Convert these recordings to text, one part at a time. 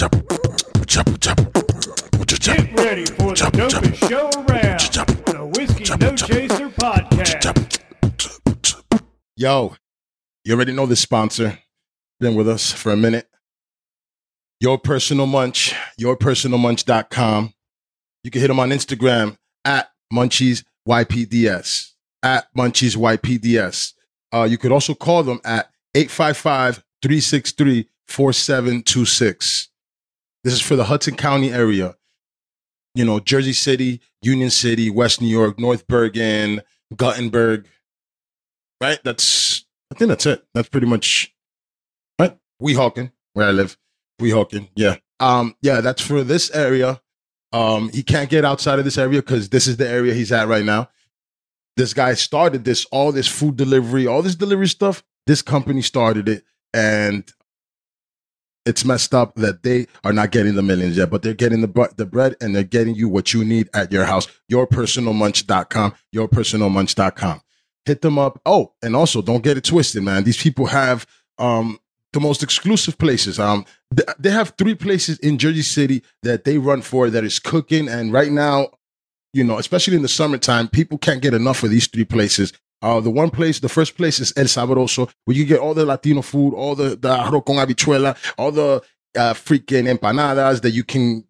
Get ready for the dopest show around. The Whiskey No Chaser Podcast. Yo, you already know this sponsor. Been with us for a minute. Your Personal Munch, yourpersonalmunch.com. You can hit them on Instagram at MunchiesYPDS, at MunchiesYPDS. Uh, you could also call them at 855 363 4726. This is for the Hudson County area. You know, Jersey City, Union City, West New York, North Bergen, Guttenberg. Right? That's, I think that's it. That's pretty much, right? Weehawken, where I live. Weehawken, yeah. Um, yeah, that's for this area. Um, he can't get outside of this area because this is the area he's at right now. This guy started this, all this food delivery, all this delivery stuff. This company started it, and it's messed up that they are not getting the millions yet, but they're getting the the bread and they're getting you what you need at your house. Yourpersonalmunch.com, yourpersonalmunch.com. Hit them up. Oh, and also don't get it twisted, man. These people have um the most exclusive places. Um, th- they have three places in Jersey City that they run for that is cooking, and right now, you know, especially in the summertime, people can't get enough of these three places. Uh, the one place, the first place is El Sabroso, where you get all the Latino food, all the, the arroz con habichuela, all the uh, freaking empanadas that you can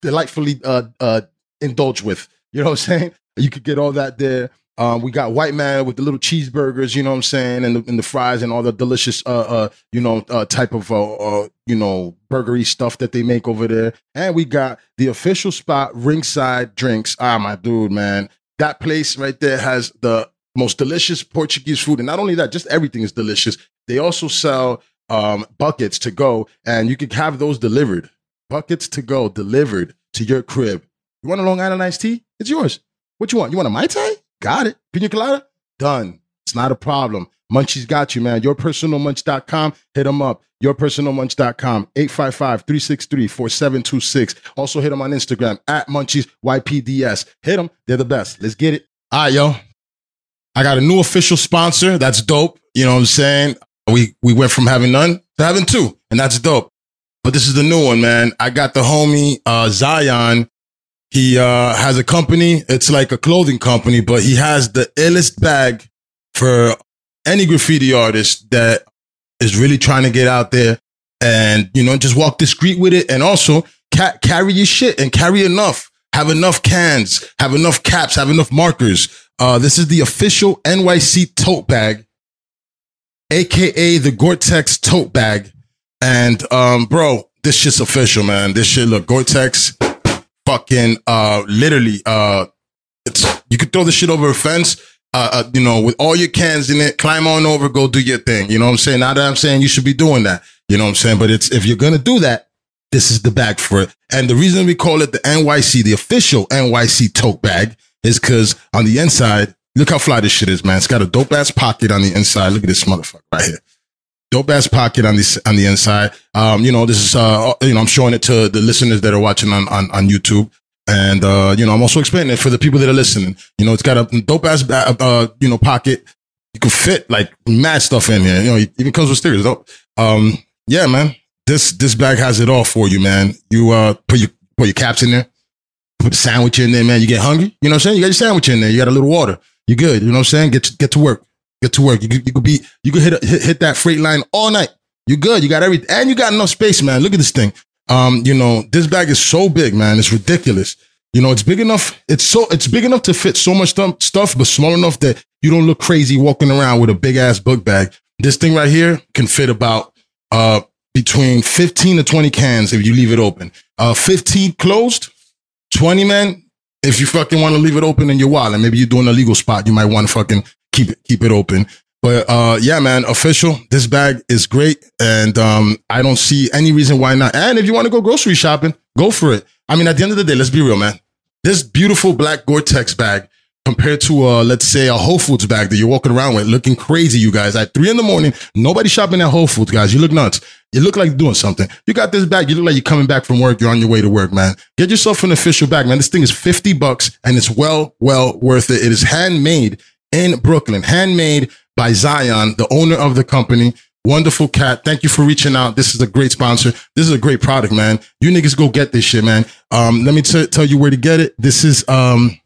delightfully uh, uh, indulge with. You know what I'm saying? You could get all that there. Um, we got White Mana with the little cheeseburgers, you know what I'm saying, and the, and the fries and all the delicious, uh, uh, you know, uh, type of, uh, uh, you know, burgery stuff that they make over there. And we got the official spot, Ringside Drinks. Ah, my dude, man, that place right there has the most delicious Portuguese food, and not only that, just everything is delicious. They also sell um, buckets to go, and you can have those delivered. Buckets to go delivered to your crib. You want a Long Island iced tea? It's yours. What you want? You want a Mai Tai? Got it. Pina colada? Done. It's not a problem. Munchies got you, man. Yourpersonalmunch.com. Hit them up. Yourpersonalmunch.com. 855-363-4726. Also hit them on Instagram at MunchiesYPDS. Hit them. They're the best. Let's get it. All right, yo. I got a new official sponsor. That's dope. You know what I'm saying? We we went from having none to having two, and that's dope. But this is the new one, man. I got the homie uh, Zion. He uh, has a company. It's like a clothing company, but he has the illest bag for any graffiti artist that is really trying to get out there and you know just walk the street with it, and also ca- carry your shit and carry enough. Have enough cans. Have enough caps. Have enough markers. Uh, this is the official NYC tote bag, aka the Gore-Tex tote bag. And um, bro, this shit's official, man. This shit look Gore-Tex, fucking uh, literally. Uh, it's you could throw the shit over a fence. Uh, uh, you know, with all your cans in it, climb on over, go do your thing. You know what I'm saying? Now that I'm saying you should be doing that. You know what I'm saying? But it's if you're gonna do that, this is the bag for it. And the reason we call it the NYC, the official NYC tote bag, is because on the inside, look how fly this shit is, man. It's got a dope ass pocket on the inside. Look at this motherfucker right here. Dope ass pocket on the on the inside. Um, you know, this is uh, you know, I'm showing it to the listeners that are watching on on, on YouTube. And uh, you know, I'm also explaining it for the people that are listening. You know, it's got a dope ass ba- uh, you know, pocket. You can fit like mad stuff in here. You know, it even comes with stickers. Dope. Um, yeah, man. This this bag has it all for you, man. You uh put your put your caps in there, put a sandwich in there, man. You get hungry, you know what I'm saying? You got your sandwich in there, you got a little water. You good, you know what I'm saying? Get to, get to work. Get to work. You could, you could be you could hit, hit hit that freight line all night. You good. You got everything. And you got enough space, man. Look at this thing. Um, you know, this bag is so big, man. It's ridiculous. You know, it's big enough. It's so it's big enough to fit so much stuff, stuff, but small enough that you don't look crazy walking around with a big ass book bag. This thing right here can fit about uh between 15 to 20 cans if you leave it open. Uh 15 closed, 20 man. If you fucking want to leave it open in your wallet, maybe you're doing a legal spot, you might want to fucking keep it keep it open. But uh yeah, man, official. This bag is great. And um I don't see any reason why not. And if you want to go grocery shopping, go for it. I mean, at the end of the day, let's be real, man. This beautiful black Gore-Tex bag compared to uh let's say a Whole Foods bag that you're walking around with looking crazy, you guys. At three in the morning, nobody shopping at Whole Foods, guys. You look nuts. You look like doing something. You got this bag. You look like you're coming back from work. You're on your way to work, man. Get yourself an official bag, man. This thing is 50 bucks and it's well, well worth it. It is handmade in Brooklyn, handmade by Zion, the owner of the company. Wonderful cat. Thank you for reaching out. This is a great sponsor. This is a great product, man. You niggas go get this shit, man. Um, let me t- tell you where to get it. This is um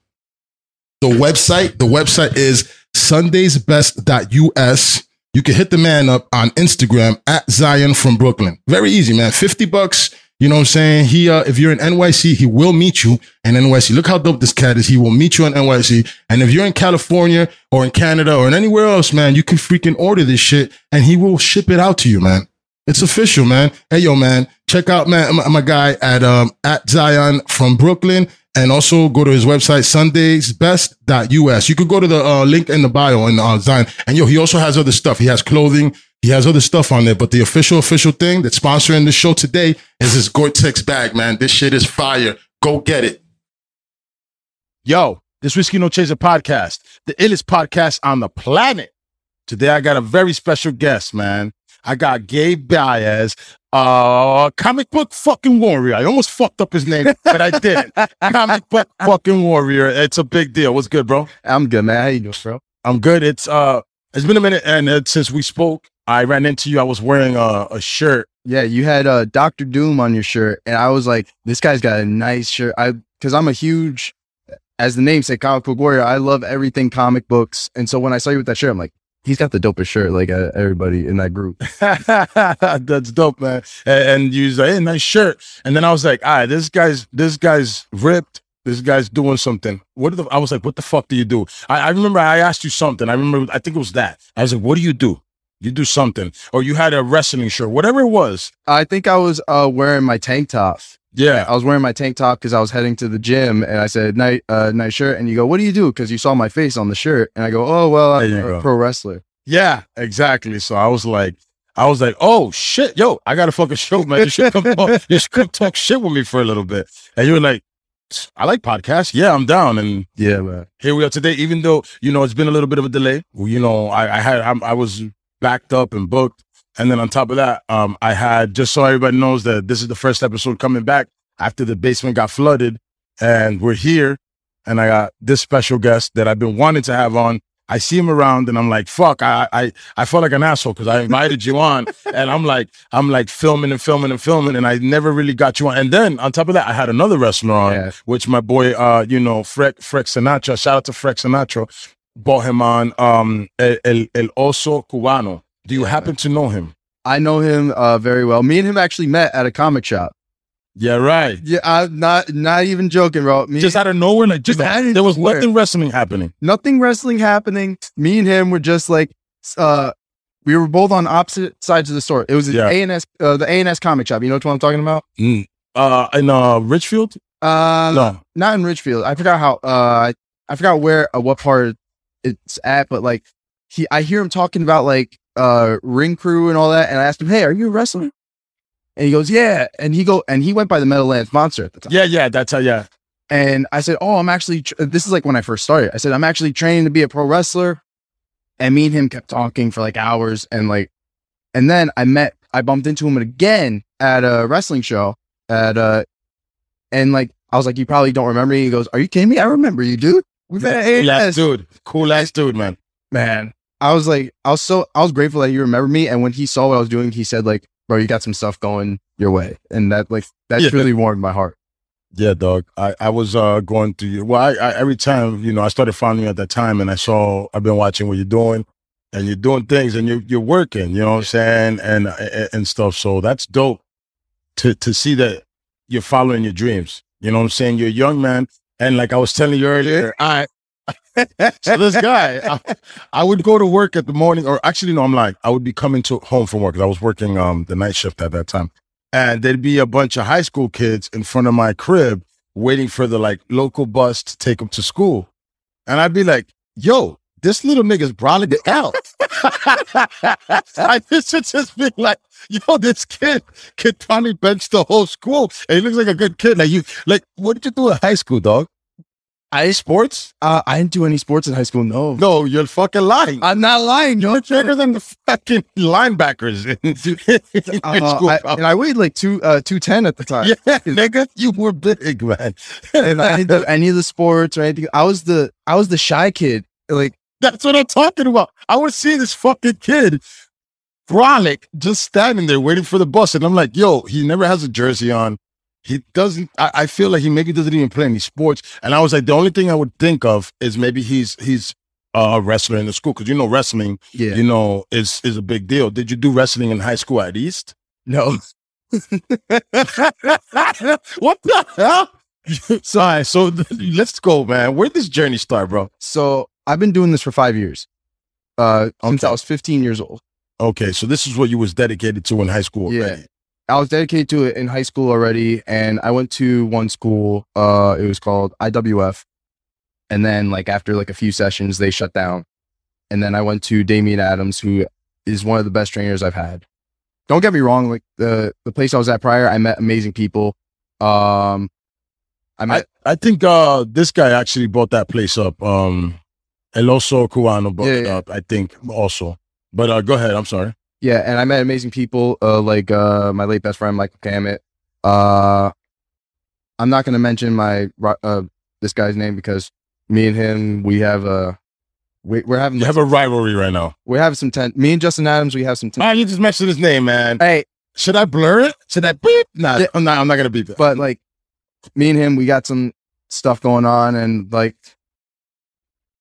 the website. The website is sundaysbest.us. You can hit the man up on Instagram at Zion from Brooklyn. Very easy, man. 50 bucks. You know what I'm saying? He, uh, if you're in NYC, he will meet you in NYC. Look how dope this cat is. He will meet you in NYC. And if you're in California or in Canada or in anywhere else, man, you can freaking order this shit and he will ship it out to you, man. It's official, man. Hey, yo, man, check out, man, my, my guy at, um, at Zion from Brooklyn and also go to his website, sundaysbest.us. You could go to the uh, link in the bio in uh, Zion. And yo, he also has other stuff. He has clothing. He has other stuff on there, but the official, official thing that's sponsoring the show today is his Gore-Tex bag, man. This shit is fire. Go get it. Yo, this Whiskey No Chaser podcast, the illest podcast on the planet. Today I got a very special guest, man. I got Gabe Baez, uh, comic book fucking warrior. I almost fucked up his name, but I didn't. comic book fucking warrior. It's a big deal. What's good, bro? I'm good, man. How you doing, bro? I'm good. It's uh, it's been a minute, and uh, since we spoke, I ran into you. I was wearing a, a shirt. Yeah, you had uh, Doctor Doom on your shirt, and I was like, this guy's got a nice shirt. I because I'm a huge, as the name say, comic book warrior. I love everything comic books, and so when I saw you with that shirt, I'm like, he's got the dopest shirt, like uh, everybody in that group. That's dope, man. And, and you was like, hey, nice shirt. And then I was like, all right, this guy's this guy's ripped. This guy's doing something. What the? I was like, what the fuck do you do? I, I remember I asked you something. I remember. I think it was that. I was like, what do you do? You do something, or you had a wrestling shirt, whatever it was. I think I was uh, wearing my tank top. Yeah, I was wearing my tank top because I was heading to the gym, and I said, "Night, uh, nice shirt." And you go, "What do you do?" Because you saw my face on the shirt, and I go, "Oh, well, I'm a pro wrestler." Yeah, exactly. So I was like, I was like, oh shit, yo, I got a fucking show, man. You should come talk, you should come talk shit with me for a little bit. And you were like, I like podcasts. Yeah, I'm down. And Yeah, man. here we are today. Even though you know it's been a little bit of a delay, you know, I, I had I'm, I was backed up and booked, and then on top of that, um, I had just so everybody knows that this is the first episode coming back after the basement got flooded, and we're here, and I got this special guest that I've been wanting to have on. I see him around, and I'm like, "Fuck!" I I I felt like an asshole because I invited you on, and I'm like, I'm like filming and filming and filming, and I never really got you on. And then on top of that, I had another wrestler on, Yeah. which my boy, uh, you know, Freck Freck Sinatra. Shout out to Freck Sinatra. Brought him on. Um, El, El, El Oso Cubano. Do you Yeah, happen to know him? I know him uh, very well. Me and him actually met at a comic shop. Yeah, right. Yeah, I'm not not even joking, bro. Me, Just out of nowhere, like just there was nowhere. nothing wrestling happening. nothing wrestling happening. Me and him were just like, uh, we were both on opposite sides of the store. It was Yeah. A and uh, the A and S comic shop. You know what I'm talking about? Uh, in uh Richfield. Uh, No. not in Richfield. I forgot how. Uh, I forgot where, uh, what part it's at, but like, he, I hear him talking about like, uh, ring crew and all that, and I asked him, "Hey, are you a wrestler?" And he goes, "Yeah," and he go, and he went by the Meadowlands Monster at the time. Yeah, yeah, that's how. Yeah, And I said, "Oh, I'm actually." Tr- this is like when I first started. I said, "I'm actually training to be a pro wrestler." And me and him kept talking for like hours, and like, and then I met, I bumped into him again at a wrestling show at uh, and like I was like, "You probably don't remember me." He goes, "Are you kidding me? I remember you, dude. We've been at cool ass dude, cool ass dude, man. man." I was like, I was so, I was grateful that you remember me. And when he saw what I was doing, he said, "Like, bro, you got some stuff going your way," and that, like, that Yeah. really warmed my heart. Yeah, dog. I, I was uh going through you. well, I, I every time, you know, I started following you at that time and I saw I've been watching what you're doing and you're doing things and you're you're working, you know what I'm saying? And and, and stuff. So that's dope to to see that you're following your dreams. You know what I'm saying? You're a young man. And like I was telling you earlier, I so this guy, I, I would go to work at the morning, or actually, no, I'm like, I would be coming to home from work 'cause I was working um the night shift at that time, and there'd be a bunch of high school kids in front of my crib waiting for the like local bus to take them to school, and I'd be like, "Yo, this little nigga's brawling it out." I just should just be like, "Yo, this kid could probably bench the whole school, and he looks like a good kid." Like you, like, what did you do in high school, dog? I Sports? Uh, I didn't do any sports in high school. No, No, you're fucking lying. I'm not lying. You're bigger than the fucking linebackers in, in high Uh, school. I, and I weighed like two uh two ten at the time, yeah, nigga, you were big, man. and I didn't do any of the sports or anything. I was the I was the shy kid. Like That's what I'm talking about. I would see this fucking kid Frolic just standing there waiting for the bus. And I'm like, yo, he never has a jersey on. He doesn't, I, I feel like he maybe doesn't even play any sports. And I was like, the only thing I would think of is maybe he's, he's a wrestler in the school. Cause you know, wrestling, Yeah. you know, is, is a big deal. Did you do wrestling in high school at East? no. what the hell? Sorry. So let's go, man. Where did this journey start, bro? So I've been doing this for five years. Uh, since I was 15 years old. Okay. So this is what you was dedicated to in high school. Yeah. already. I was dedicated to it in high school already, and I went to one school. Uh, it was called IWF, and then like after like a few sessions, they shut down. And then I went to Damian Adams, who is one of the best trainers I've had. Don't get me wrong, like the the place I was at prior, I met amazing people. Um, I met I think uh this guy actually brought that place up. Um El Oso Cubano brought Yeah, it yeah. up, I think also. But uh go ahead, I'm sorry. Yeah, and I met amazing people, uh, like uh, my late best friend Michael Cammett. Uh, I'm not gonna mention my uh, this guy's name because me and him we have a we, we're having You have a rivalry right now. we're having some ten. Me and Justin Adams we have some. Ten- Man, you just mentioned his name, man. hey, Should I blur it? Should I beep? Nah, Yeah. I'm not I'm not gonna beep it. but like me and him we got some stuff going on, and like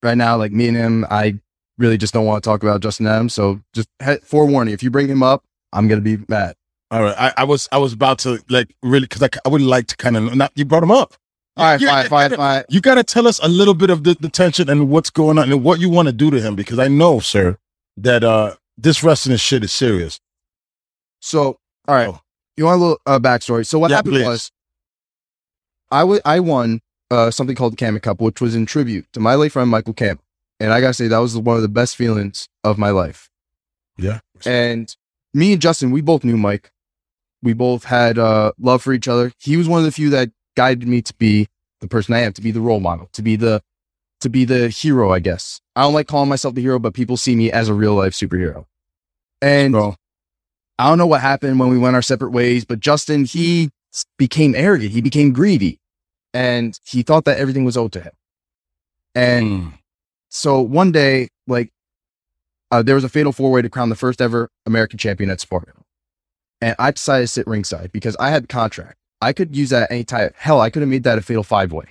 right now, like me and him, I really just don't want to talk about Justin Adams. So just he- forewarning, if you bring him up, I'm gonna be mad. All right. I, I was I was about to like really because I, I would like to kind of not you brought him up. All right, You- fine, fine, fine. You gotta tell us a little bit of the, the tension and what's going on and what you want to do to him because I know, sir, that uh this wrestling shit is serious. So, all right, Oh. you want a little uh, backstory? So what Yeah, happened please. was, I wa- I won uh, something called the Kamek Cup, which was in tribute to my late friend Michael Camp, and I gotta say that was one of the best feelings of my life. Yeah. And me and Justin, we both knew Mike. We both had uh, love for each other. He was one of the few that guided me to be the person I am, to be the role model, to be the to be the hero. I guess I don't like calling myself the hero, but people see me as a real life superhero. And So I don't know what happened when we went our separate ways, but Justin, he became arrogant. He became greedy and he thought that everything was owed to him. And mm, so one day, like, uh, there was a fatal four way to crown the first ever American champion at Spartan. And I decided to sit ringside because I had the contract. I could use that any time. Hell, I could have made that a fatal five way,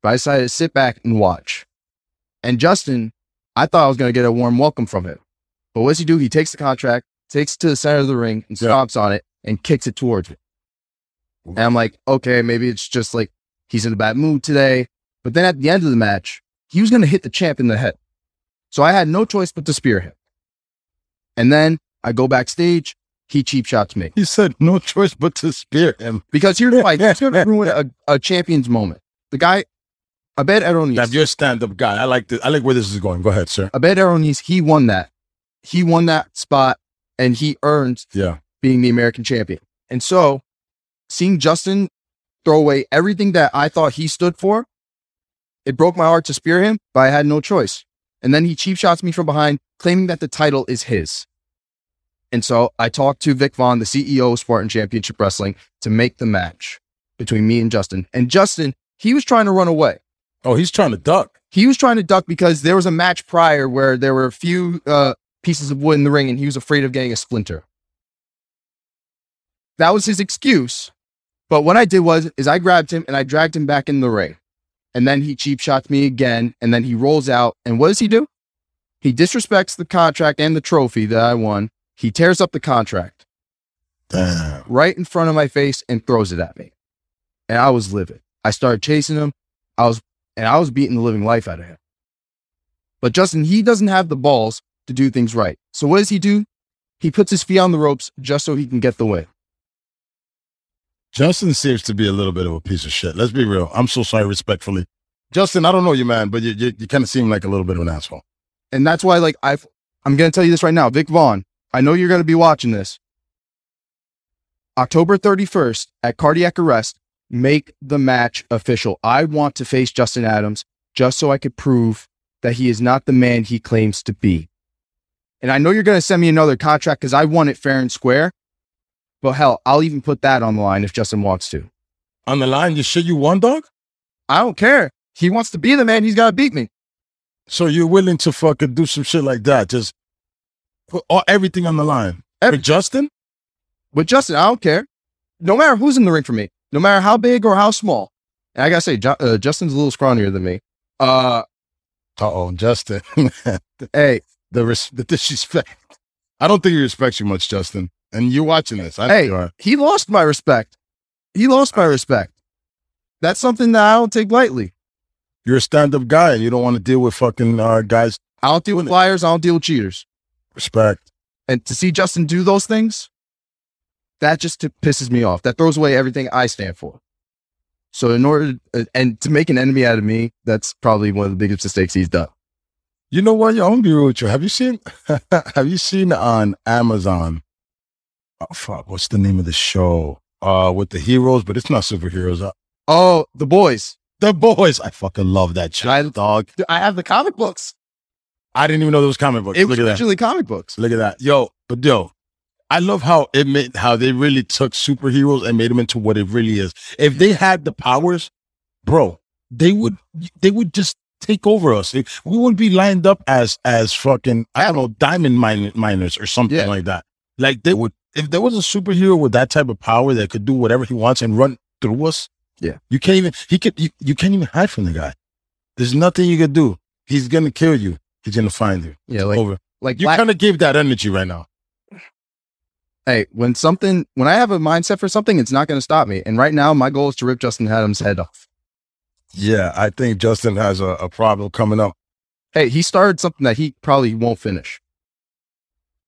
but I decided to sit back and watch. And Justin, I thought I was going to get a warm welcome from him. But what does he do? He takes the contract, takes it to the center of the ring and Yeah. stomps on it and kicks it towards me. And I'm like, okay, maybe it's just like he's in a bad mood today. But then at the end of the match, he was going to hit the champ in the head. So I had no choice but to spear him. And then I go backstage. He cheap shots me he said no choice but to spear him. because here's why he's going to ruin a, a champion's moment. The guy, Abed Now, Aronis, you're a stand-up guy. I like this. I like where this is going. Go ahead, sir. Abed Aronis, he won that. He won that spot and he earned Yeah. being the American champion. And so seeing Justin throw away everything that I thought he stood for, it broke my heart to spear him, but I had no choice. And then he cheap shots me from behind, claiming that the title is his. And so I talked to Vic Vaughn, the CEO of Spartan Championship Wrestling, to make the match between me and Justin. And Justin, he was trying to run away. Oh, he's trying to duck. He was trying to duck because there was a match prior where there were a few uh, pieces of wood in the ring and he was afraid of getting a splinter. That was his excuse. But what I did was is I grabbed him and I dragged him back in the ring. And then he cheap shots me again and then he rolls out and what does he do? He disrespects the contract and the trophy that I won. He tears up the contract Damn. right in front of my face and throws it at me. And I was livid. I started chasing him. I was and I was beating the living life out of him. But Justin, he doesn't have the balls to do things right. So what does he do? He puts his feet on the ropes just so he can get the win. Justin seems to be a little bit of a piece of shit. Let's be real. I'm so sorry, respectfully. Justin, I don't know you, man, but you you, you kind of seem like a little bit of an asshole. And that's why, like, I've I'm gonna tell you this right now, Vic Vaughn. I know you're gonna be watching this. October 31st at cardiac arrest, make the match official. I want to face Justin Adams just so I could prove that he is not the man he claims to be. And I know you're gonna send me another contract because I won it fair and square. But hell, I'll even put that on the line if Justin wants to. On the line, you shit you won, dog? I don't care. He wants to be the man, he's gotta beat me. So you're willing to fucking do some shit like that? Just put all, everything on the line. With Justin? With Justin, I don't care. No matter who's in the ring for me, no matter how big or how small. And I gotta say, Ju- uh, Justin's a little scrawnier than me. Uh, Uh oh, Justin. hey, the res- the disrespect. I don't think he respects you much, Justin. And you're watching this. I Hey. he lost my respect. He lost my respect. That's something that I don't take lightly. You're a stand-up guy, and you don't want to deal with fucking uh, guys. I don't deal with liars. I don't deal with cheaters. Respect. And to see Justin do those things, that just t- pisses me off. That throws away everything I stand for. So in order uh, and to make an enemy out of me, that's probably one of the biggest mistakes he's done. You know what? Yo, I'm gonna be real with you. Have you seen? have you seen on Amazon? Oh fuck! What's the name of the show? Uh, with the heroes, but it's not superheroes. Uh, Oh, the boys. the boys. I fucking love that show, I- dog. I have the comic books. I didn't even know there was comic books. It Look was at that. originally comic books. Look at that. Yo, but yo, I love how it made how they really took superheroes and made them into what it really is. If they had the powers, bro, they would they would just take over us. We wouldn't be lined up as as fucking I don't know diamond mine, miners or something Yeah. like that. Like they would if there was a superhero with that type of power that could do whatever he wants and run through us. Yeah. you can't even he could you, you can't even hide from the guy. There's nothing you could do. He's gonna kill you. He's gonna find you. Yeah, like over. like You Black- kind of gave that energy right now. hey, when something when I have a mindset for something, it's not going to stop me. And right now, my goal is to rip Justin Adams' head off. Yeah, I think Justin has a, a problem coming up. Hey, he started something that he probably won't finish.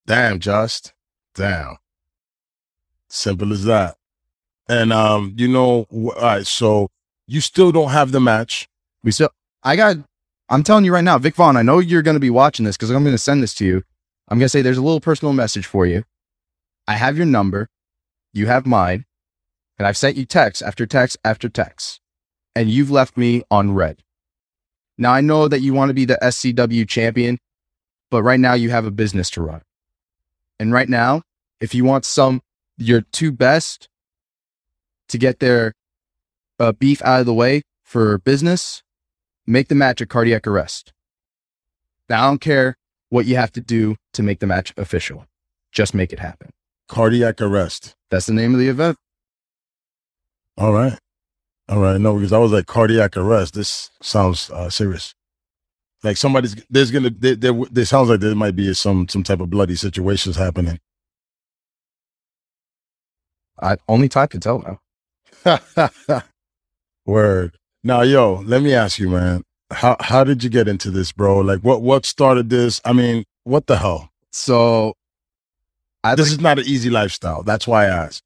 Damn, Just. Damn. Simple as that. And um, you know, all right, so you still don't have the match. We still, I got, I'm telling you right now, Vic Vaughn, I know you're going to be watching this because I'm going to send this to you. I'm going to say there's a little personal message for you. I have your number. You have mine. And I've sent you text after text after text. And you've left me on read. Now I know that you want to be the SCW champion, but right now you have a business to run. And right now, if you want some, your two best to get their uh, beef out of the way for business, make the match a cardiac arrest. Now, I don't care what you have to do to make the match official. Just make it happen. Cardiac arrest. That's the name of the event. All right. All right. No, because I was like cardiac arrest. This sounds uh, serious. Like somebody's there's gonna there, there there sounds like there might be some some type of bloody situations happening. I only time can tell now. Word. Now, yo, let me ask you, man. How how did you get into this, bro? Like, what what started this? I mean, what the hell? So, I This is not an easy lifestyle. That's why I asked.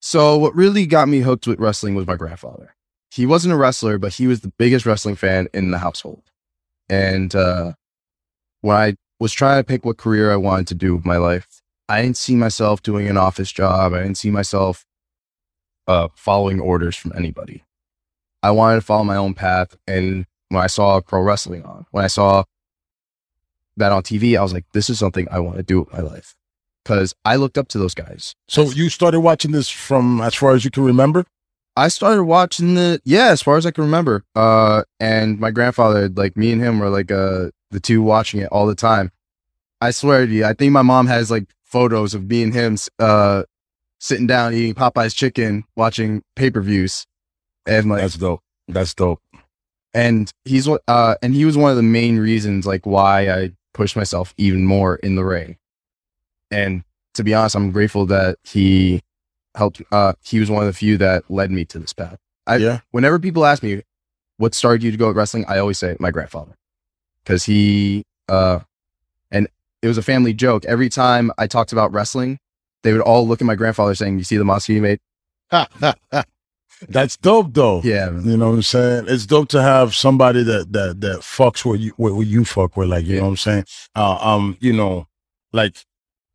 So what really got me hooked with wrestling was my grandfather. He wasn't a wrestler, but he was the biggest wrestling fan in the household. And uh, when I was trying to pick what career I wanted to do with my life, I didn't see myself doing an office job. I didn't see myself uh, following orders from anybody. I wanted to follow my own path. And when I saw pro wrestling on, when I saw that on TV, I was like, this is something I want to do with my life. Because I looked up to those guys. So you started watching this from as far as you can remember? I started watching the yeah, as far as I can remember. Uh, and my grandfather, like me and him, were like uh the two watching it all the time. I swear to you, I think my mom has like photos of me and him uh sitting down eating Popeye's chicken, watching pay per views, and like That's dope. That's dope. and he's what uh and he was one of the main reasons like why I pushed myself even more in the ring. And to be honest, I'm grateful that he helped uh he was one of the few that led me to this path. I yeah. whenever people ask me what started you to go at wrestling, I always say my grandfather. Cause he uh it was a family joke. Every time I talked about wrestling, they would all look at my grandfather saying, You see the monster you made? That's dope though. Yeah. man. You know what I'm saying? It's dope to have somebody that that that fucks with you what you fuck with, like you Yeah. know what I'm saying? Uh, um, you know, like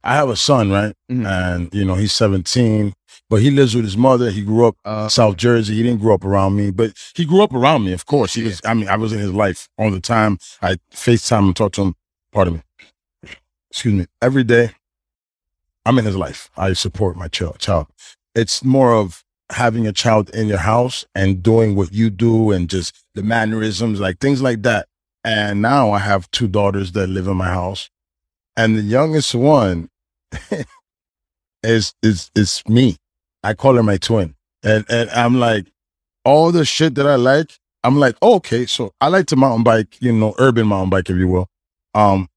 I have a son, right? Mhm. And you know, he's 17, but he lives with his mother. He grew up Uh, South Jersey. He didn't grow up around me, but he grew up around me, of course. He was I mean, I was in his life all the time. I FaceTime and talk to him, pardon me. Excuse me, every day. I'm in his life. I support my child child. It's more of having a child in your house and doing what you do and just the mannerisms, like things like that. And now I have two daughters that live in my house. And the youngest one, is is is me. I call her my twin, and and I'm like, all the shit that I like, I'm like, oh, okay, so I like to mountain bike, you know, urban mountain bike, if you will. Um,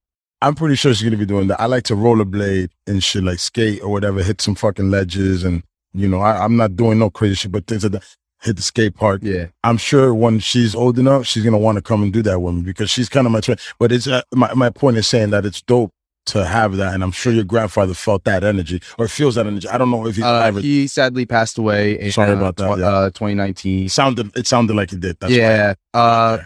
I'm pretty sure she's gonna be doing that. I like to rollerblade and shit, like skate or whatever, hit some fucking ledges, and you know, I, I'm not doing no crazy shit, but things like that. Hit the skate park. Yeah. I'm sure when she's old enough, she's gonna want to come and do that with me because she's kind of my twin. But it's uh, my my point is saying that it's dope to have that, and I'm sure your grandfather felt that energy or feels that energy. I don't know if he Uh, ever he sadly passed away in Sorry uh, about that, tw- yeah. uh, 2019. sounded. It sounded like he did. That's yeah. Uh,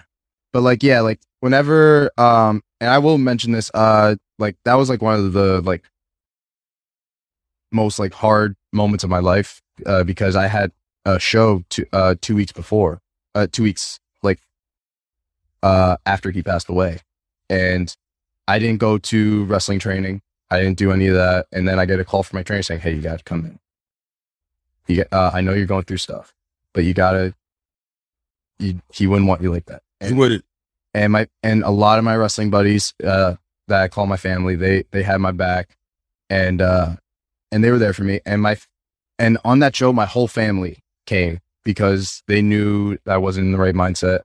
but like, yeah, like whenever, um, and I will mention this, uh, like that was like one of the like most like hard moments of my life, uh, because I had a show two, uh, two weeks before, uh, two weeks like, uh, after he passed away, and I didn't go to wrestling training. I didn't do any of that, and then I get a call from my trainer saying, "Hey, you got to come in. You, get, uh, I know you're going through stuff, but you gotta." You, he wouldn't want you like that He would it. And my and a lot of my wrestling buddies uh that I call my family they they had my back. And uh and they were there for me. And my and on that show my whole family came because they knew that I wasn't in the right mindset.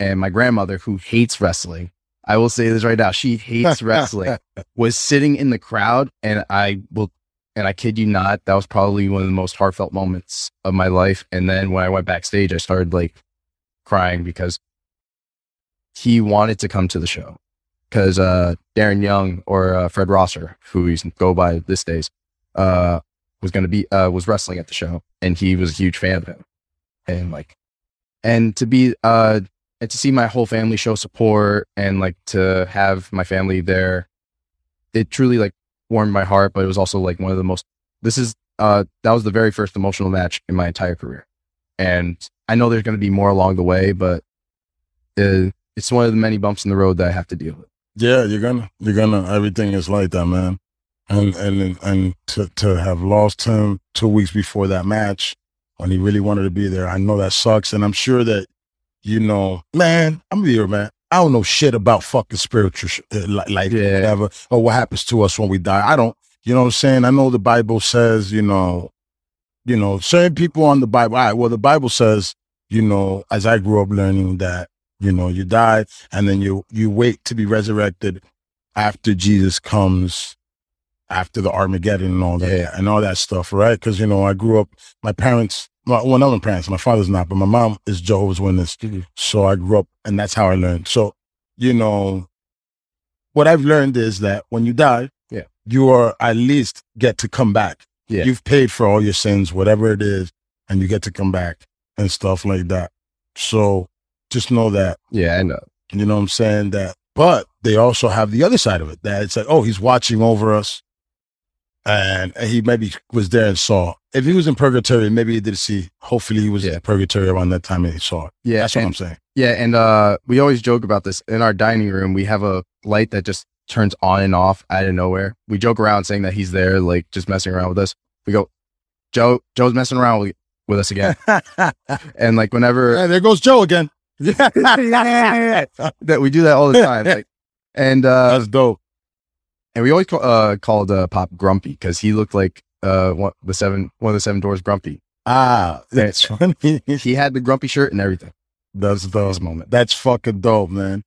And my grandmother who hates wrestling I will say this right now she hates wrestling was sitting in the crowd. And I will and I kid you not that was probably one of the most heartfelt moments of my life. And then when I went backstage I started like crying because he wanted to come to the show because uh, Darren Young or uh, Fred Rosser, who he's go by this days, uh, was going to be uh, was wrestling at the show, and he was a huge fan of him, and like, and to be uh, and to see my whole family show support, and like to have my family there, it truly like warmed my heart. But it was also like one of the most. This is uh, that was the very first emotional match in my entire career, and I know there's going to be more along the way, but uh, it's one of the many bumps in the road that I have to deal with. Yeah, you're gonna, you're gonna. Everything is like that, man. And and and to to have lost him two weeks before that match when he really wanted to be there, I know that sucks. And I'm sure that, you know, man, I'm here, man. I don't know shit about fucking spiritual sh- uh, life, or Yeah. whatever, or what happens to us when we die. I don't. You know what I'm saying? I know the Bible says, you know, you know, certain people on the Bible. All right, well, the Bible says, you know, as I grew up learning that, you know, you die and then you you wait to be resurrected after Jesus comes, after the Armageddon and all that Yeah. and all that stuff, right? Because you know, I grew up. My parents, my, well, not my parents. My father's not, but my mom is Jehovah's Witness. Mm-hmm. So I grew up, and that's how I learned. So, you know, what I've learned is that when you die, Yeah. you are at least get to come back. Yeah. You've paid for all your sins, whatever it is, and you get to come back and stuff like that. So just know that, Yeah, I know. you know what I'm saying? That, but they also have the other side of it that it's like, oh, he's watching over us. And he maybe was there and saw. If he was in purgatory, maybe he did see. Hopefully, he was Yeah. in purgatory around that time and he saw it. yeah, That's what I'm saying. yeah, and uh, we always joke about this in our dining room. We have a light that just turns on and off out of nowhere. We joke around saying that he's there, like just messing around with us. We go, Joe, Joe's messing around with, with us again, and like whenever Hey, there goes Joe again. that we do that all the time, like, and uh, That's dope. and we always call, uh, called uh, Pop Grumpy because he looked like uh one, the seven one of the seven doors Grumpy. Ah, that's funny. He had the Grumpy shirt and everything. That's dope. This moment. That's fucking dope, man.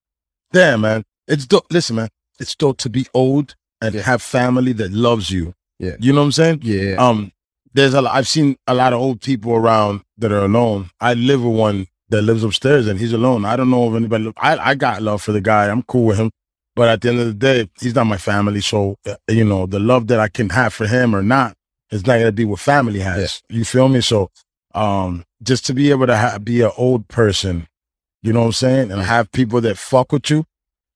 Damn, man. It's dope. Listen, man. It's dope to be old and Yeah. have family that loves you. Yeah. You know what I'm saying? Yeah, Um, there's a lot, I've seen a lot of old people around that are alone. I live with one that lives upstairs and he's alone. I don't know if anybody, I, I got love for the guy. I'm cool with him. But at the end of the day, he's not my family. So, uh, you know, the love that I can have for him or not is not going to be what family has. You feel me? So, um, just to be able to ha- be an old person, you know what I'm saying? And have people that fuck with you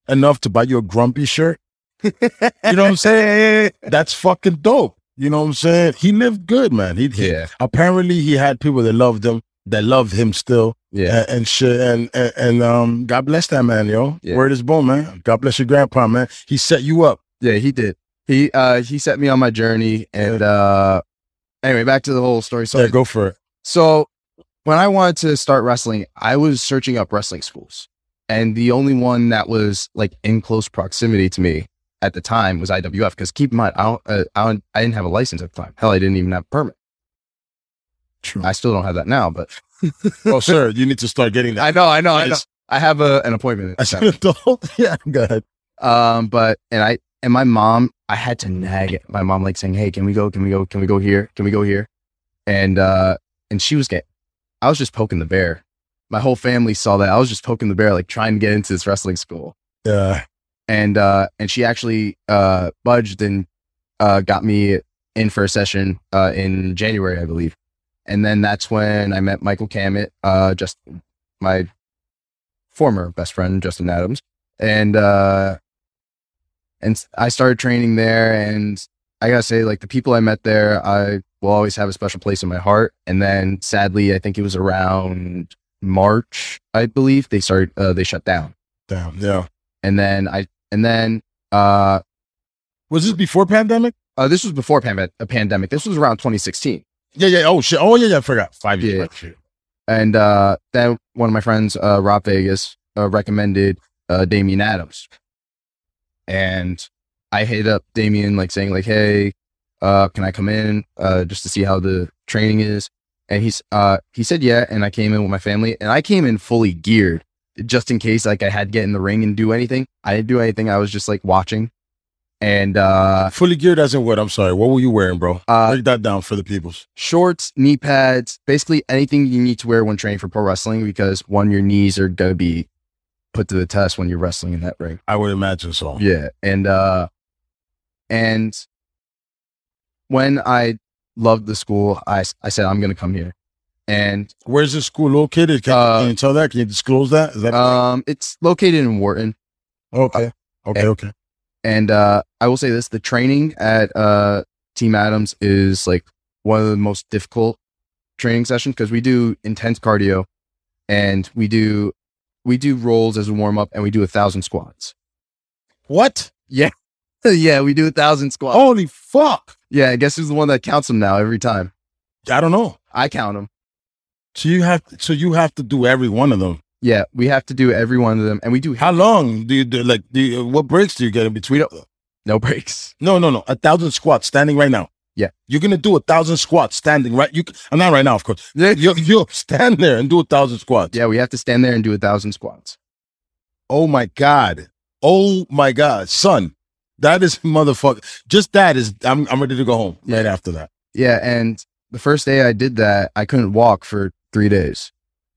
enough to buy you a grumpy shirt. you know what I'm saying? That's fucking dope. You know what I'm saying? He lived good, man. He, he yeah, apparently he had people that loved him, that loved him still, yeah. and, and shit. And, and and um, God bless that man, yo. Yeah. Word is born, man. God bless your grandpa, man. He set you up. Yeah, he did. He uh he set me on my journey and uh anyway, back to the whole story. So yeah, go for it. so when I wanted to start wrestling, I was searching up wrestling schools. And the only one that was like in close proximity to me at the time was IWF. Because keep in mind, I don't, uh, I don't, I didn't have a license at the time. Hell, I didn't even have a permit. True. I still don't have that now, but oh, sir, you need to start getting that. I know, I know, I know. I have a, an appointment. As an adult, yeah, go ahead. Um, but and I and my mom, I had to nag it. My mom like saying, "Hey, can we go? Can we go? Can we go here? Can we go here?" And uh, and she was getting, I was just poking the bear. My whole family saw that I was just poking the bear, like trying to get into this wrestling school. Yeah, And uh, and she actually uh budged and uh got me in for a session uh in January, I believe. And then that's when I met Michael Cammett, uh, just my former best friend, Justin Adams, and uh, and I started training there. And I gotta say, like the people I met there, I will always have a special place in my heart. And then, sadly, I think it was around March, I believe they started, uh, they shut down. Down. yeah. And then I, and then, uh, Was this before pandemic? uh, this was before pandemic. A pandemic. This was around 2016. Yeah, yeah. Oh shit. Oh yeah, yeah. I forgot. Five years. Yeah. And uh, then one of my friends, uh, Rob Vegas, uh, recommended uh, Damian Adams. And I hit up Damian, like saying, like, "Hey, uh, can I come in uh, just to see how the training is?" And he's uh, he said, "Yeah." And I came in with my family, and I came in fully geared, just in case like I had to get in the ring and do anything. I didn't do anything. I was just like watching, and uh, Fully geared as in what? I'm sorry. What were you wearing, bro? uh, Break that down for the peoples. shorts, knee pads, basically anything you need to wear when training for pro wrestling because one, your knees are gonna be put to the test when you're wrestling in that ring. I would imagine so. Yeah. And uh and when I loved the school, i i said I'm gonna come here. And Where's the school located? Can, Uh, can you tell that? Can you disclose that? Is that um it's located in Wharton. okay? Okay. Okay. And uh I will say this, the training at uh Team Adams is like one of the most difficult training sessions because we do intense cardio and we do we do rolls as a warm up and we do a thousand squats. What? yeah, yeah, we do a thousand squats. Holy fuck! Yeah, I guess who's the one that counts them now every time? I don't know. I count them. So you have so you have to do every one of them. Yeah, we have to do every one of them, and we do How long do you do? Like, do you, what breaks do you get in between? no breaks. No, no, no. A thousand squats standing right now. Yeah. You're gonna do a thousand squats standing right. You, I'm not right now, of course. Yeah, You, you stand there and do a thousand squats. yeah, we have to stand there and do a thousand squats. Oh my god. Oh my god, son. That is motherfucker. Just that is. I'm I'm ready to go home right after that. Yeah, and the first day I did that, I couldn't walk for three days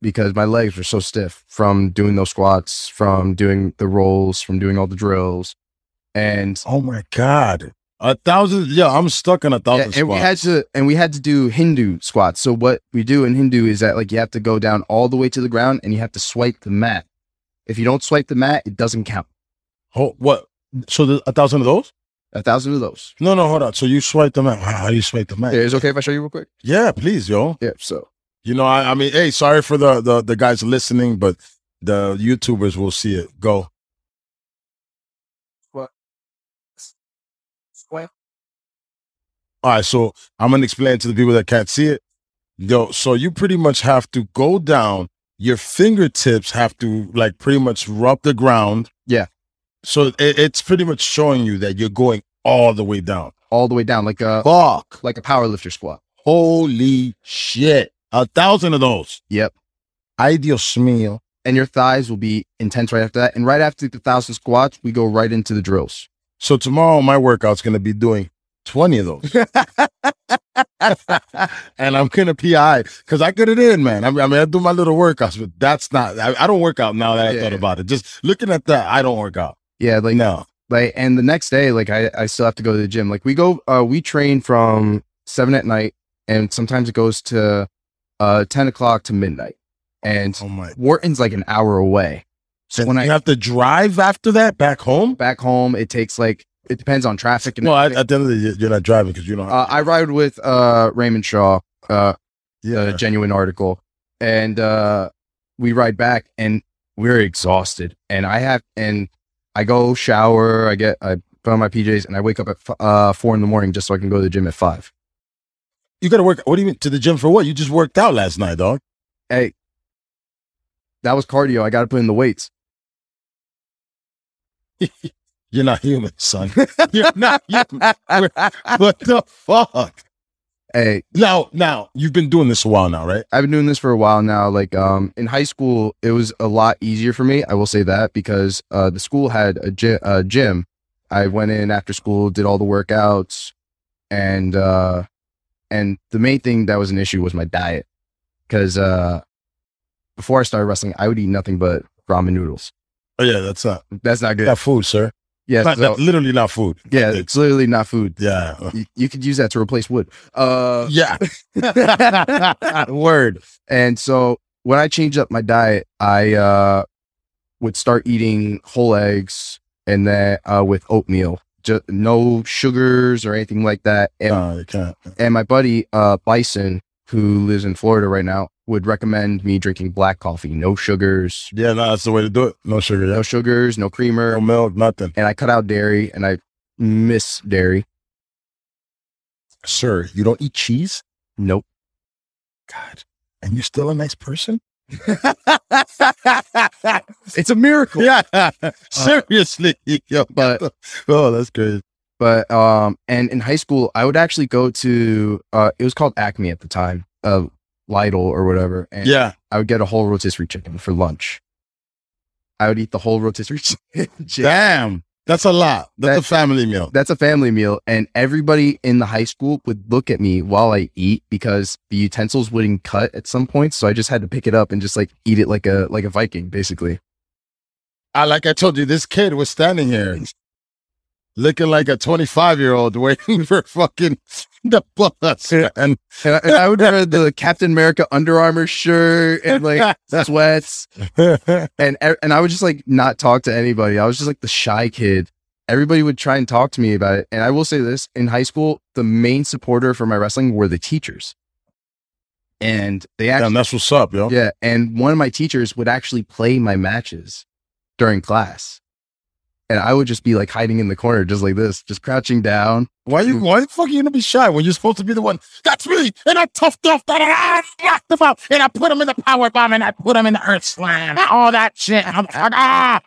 because my legs were so stiff from doing those squats, from doing the rolls, from doing all the drills, and Oh my god. A thousand. Yeah, I'm stuck on a Yeah, thousand and we had to and we had to do Hindu squats. So what we do in Hindu is that like you have to go down all the way to the ground and you have to swipe the mat. If you don't swipe the mat, it doesn't count. oh, what? So the, a thousand of those? A thousand of those. No, no, hold on. So you swipe them out. How do you swipe them out? Yeah, is okay if I show you real quick? Yeah, please, yo. Yeah. So You know, I, I mean, hey, sorry for the, the the guys listening, but the YouTubers will see it. Go. What? What? All right, so I'm gonna explain to the people that can't see it. Yo, so you pretty much have to go down. Your fingertips have to like pretty much rub the ground. Yeah. So it, it's pretty much showing you that you're going all the way down. all the way down like a Fuck! like a power lifter squat. Holy shit! A thousand of those. Yep. Ay Dios mío. And your thighs will be intense right after that. And right after the thousand squats, we go right into the drills. So tomorrow my workout's gonna be doing 20 of those. and I'm gonna PI because I get it in, man. I mean, I mean, I do my little workouts, but that's not I, I don't work out now that I Yeah. thought about it. Just looking at that, I don't work out. Yeah, like no. like and the next day like I, I still have to go to the gym like we go uh we train from seven at night and sometimes it goes to uh 10 o'clock to midnight. And Oh my wharton's like an hour away. So when you i have to drive after that back home? back home it takes like it depends on traffic and No, I, at the end of the day, you're not driving because you don't uh, i ride with uh raymond shaw uh yeah. a genuine article. And uh we ride back and we're exhausted. And i have and i go shower i get i put on my pjs and i wake up at f- uh four in the morning just so i can go to the gym at five You gotta work. What do you mean to the gym for what? You just worked out last night, dog. hey that was cardio i gotta put in the weights You're not human, son. You're not human. what the fuck? Hey, Now, now you've been doing this a while now, right? I've been doing this for a while now. Like um in high school, it was a lot easier for me. I will say that because uh the school had a, gy- a gym. I went in after school, did all the workouts, and uh and the main thing that was an issue was my diet. Because uh before I started wrestling, I would eat nothing but ramen noodles. Oh yeah, that's not That's not good. that food, sir. Yeah, Not- so- literally not food. yeah, it's literally not food. Yeah. You, you could use that to replace wood. Uh Yeah. Word. And so when I changed up my diet, I uh, would start eating whole eggs and then uh, with oatmeal, just no sugars or anything like that. And, No, you can't. and my buddy uh, Bison, who lives in Florida right now, would recommend me drinking black coffee, no sugars, Yeah, no, that's the way to do it. No sugar. no sugars, no creamer. No milk, nothing. And I cut out dairy, and I miss dairy. Sir, you don't eat cheese? Nope. God. And you're still a nice person? It's a miracle. yeah. Seriously. Yo, But oh, that's crazy. but um and in high school i would actually go to uh it was called acme at the time uh lidl or whatever and Yeah. i would get a whole rotisserie chicken for lunch i would eat the whole rotisserie chicken Damn. That's a lot. That's That- a family meal. that's a family meal and everybody in the high school would look at me while i eat because the utensils wouldn't cut at some point so i just had to pick it up and just like eat it like a like a viking basically I like I told you, this kid was standing here looking like a 25 year old waiting for fucking the. And and I, and I would wear the captain america under armor shirt and like sweats and and I would just like not talk to anybody. I was just like the shy kid. Everybody would try and talk to me about it. And I will say this: in high school, the main supporter for my wrestling were the teachers, and they actually Damn, that's what's up, yo. yeah. And one of my teachers would actually play my matches during class, and I would just be like hiding in the corner, just like this, just crouching down. Why you why the fuck are you gonna be shy when you're supposed to be the one? That's me, and I toughed off that I knocked him out, and I put him in the power bomb, and I put him in the earth slam, all that shit. I'm like, ah.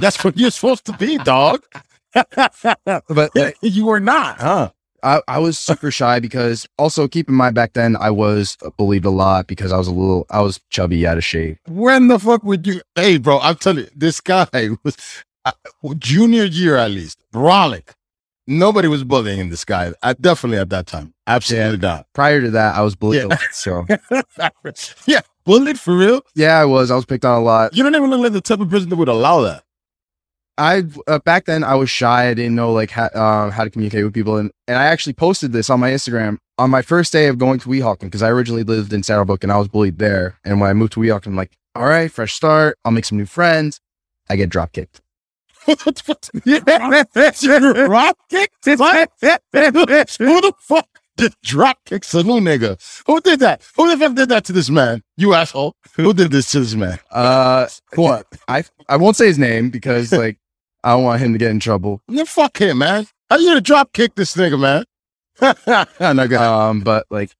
That's what you're supposed to be, dog. But like, you were not, huh? I, I was super shy because also keep in mind back then I was bullied a lot because I was a little I was chubby out of shape. When the fuck would you? Hey, bro, I'm telling you, this guy was uh, junior year at least. Brolic. Nobody was bullying in this guy. I definitely at that time. Absolutely not. Prior to that, I was bullied Yeah. So yeah, bullied for real. yeah, I was. I was picked on a lot. You don't even look like the type of person that would allow that. I uh, back then I was shy. I didn't know like how, um, how to communicate with people, and and I actually posted this on my Instagram on my first day of going to Weehawken because I originally lived in Saddle Brook and I was bullied there. And when I moved to Weehawken, I'm like, all right, fresh start. I'll make some new friends. I get drop kicked. Drop kick? Who the fuck did drop kicks a new nigga? Who did that? Who the fuck did that to this man? You asshole. Who did this to this man? Uh, What? I I won't say his name because like I don't want him to get in trouble. Then fuck him, man. How you gonna drop kick this nigga, man? um but like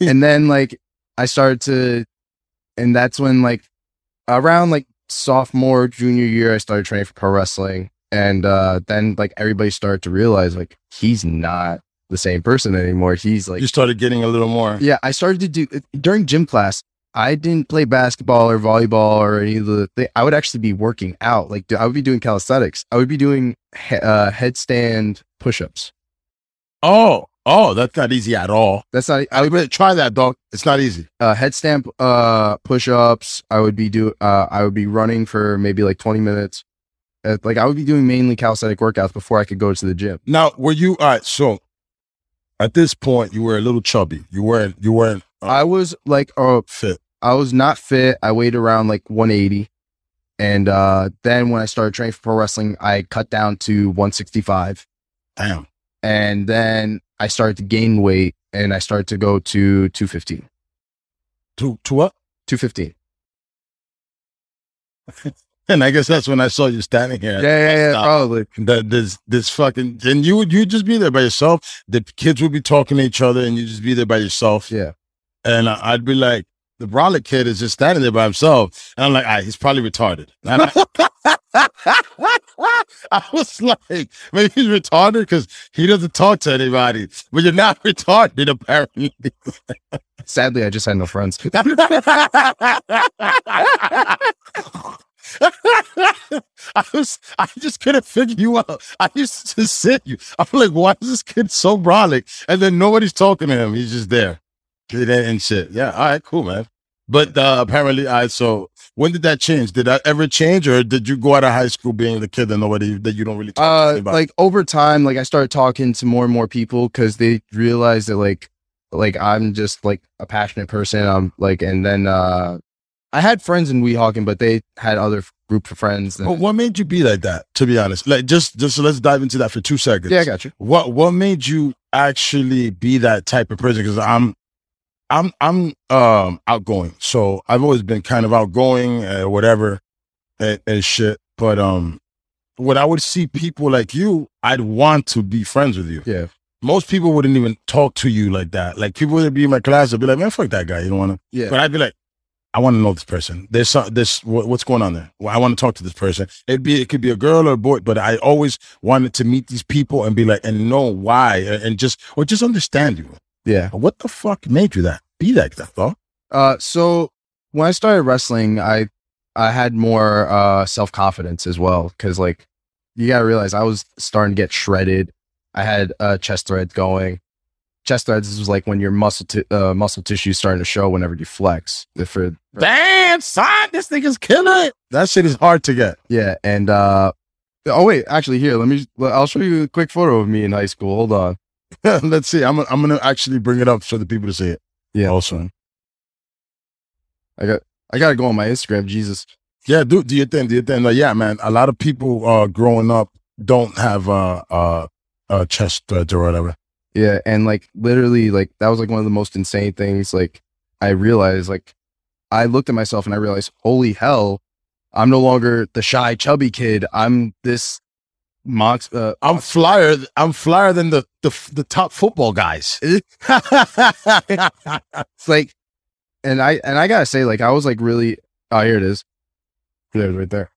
and then like i started to and that's when like around like sophomore junior year i started training for pro wrestling. And uh then like everybody started to realize like he's not the same person anymore. He's like you started getting a little more. yeah i started to do during gym class i didn't play basketball or volleyball or any of the thing. i would actually be working out. Like i would be doing calisthenics. I would be doing uh, headstand push-ups. Oh, oh, that's not easy at all. that's not I would try that, dog. It's not easy. uh headstand uh push-ups i would be do uh i would be running for maybe like 20 minutes Uh, like i would be doing mainly calisthenic workouts before i could go to the gym Now, were you all right? So, at this point, you were a little chubby. You weren't. You weren't uh, i was like uh fit. i was not fit i weighed around like 180 and uh then when i started training for pro wrestling i cut down to 165 Damn. and then i started to gain weight and i started to go to 215 To to what? 215 And I guess that's when I saw you standing here. yeah yeah yeah probably That this this fucking and you would you just be there by yourself. The kids would be talking to each other, and you just be there by yourself. yeah And I- I'd be like, the brolic kid is just standing there by himself, and I'm like, ah, he's probably retarded. And I- I was like, maybe he's retarded because he doesn't talk to anybody. But you're not retarded, apparently. Sadly, I just had no friends. I was, I just couldn't figure you out. I used to sit you. I'm like, why is this kid so brolic? And then nobody's talking to him. He's just there and shit. Yeah. All right, cool, man. But uh, apparently, I so when did that change? Did that ever change, or did you go out of high school being the kid that nobody that you don't really talk Uh, to about? like over time, like I started talking to more and more people because they realized that like, like I'm just like a passionate person. I'm like, and then uh, I had friends in Weehawken, but they had other group of friends. That, But what made you be like that? To be honest, like just just let's dive into that for two seconds. yeah, I got you. What what made you actually be that type of person? Because I'm I'm I'm um outgoing, so I've always been kind of outgoing, uh, whatever, and, and shit. But um, when I would see people like you, I'd want to be friends with you. Yeah. Most people wouldn't even talk to you like that. Like people would be in my class, would be like, "Man, fuck that guy. You don't want to." Yeah. But I'd be like, I want to know this person. There's some, this, what, what's going on there? Well, I want to talk to this person. It'd be, it could be a girl or a boy, but I always wanted to meet these people and be like, and know why, and and just, or just understand you. Yeah. What the fuck made you that? Be like that, though. Uh, so when I started wrestling, I I had more uh self confidence as well because like you gotta realize I was starting to get shredded. I had uh chest threads going. Chest threads is like when your muscle t- uh, muscle tissue is starting to show whenever you flex. For Damn, son, this thing is killing it. That shit is hard to get. yeah, and uh oh wait, actually here let me I'll show you a quick photo of me in high school. Hold on. Let's see. I'm, I'm going to actually bring it up for the people to see it. Yeah. Also. I got I gotta go on my Instagram. Jesus. Yeah, do, do your thing. Do your thing. Like, yeah, man. A lot of people uh, growing up don't have uh, uh, uh, chest threads or whatever. Yeah, and like literally, like that was like one of the most insane things. Like I realized, like I looked at myself and I realized, holy hell, I'm no longer the shy, chubby kid. I'm this mox. Uh, I'm flyer. I'm flyer than the the, the top football guys. it's like, and I and I gotta say, like I was like really. Oh, here it is. There, right there.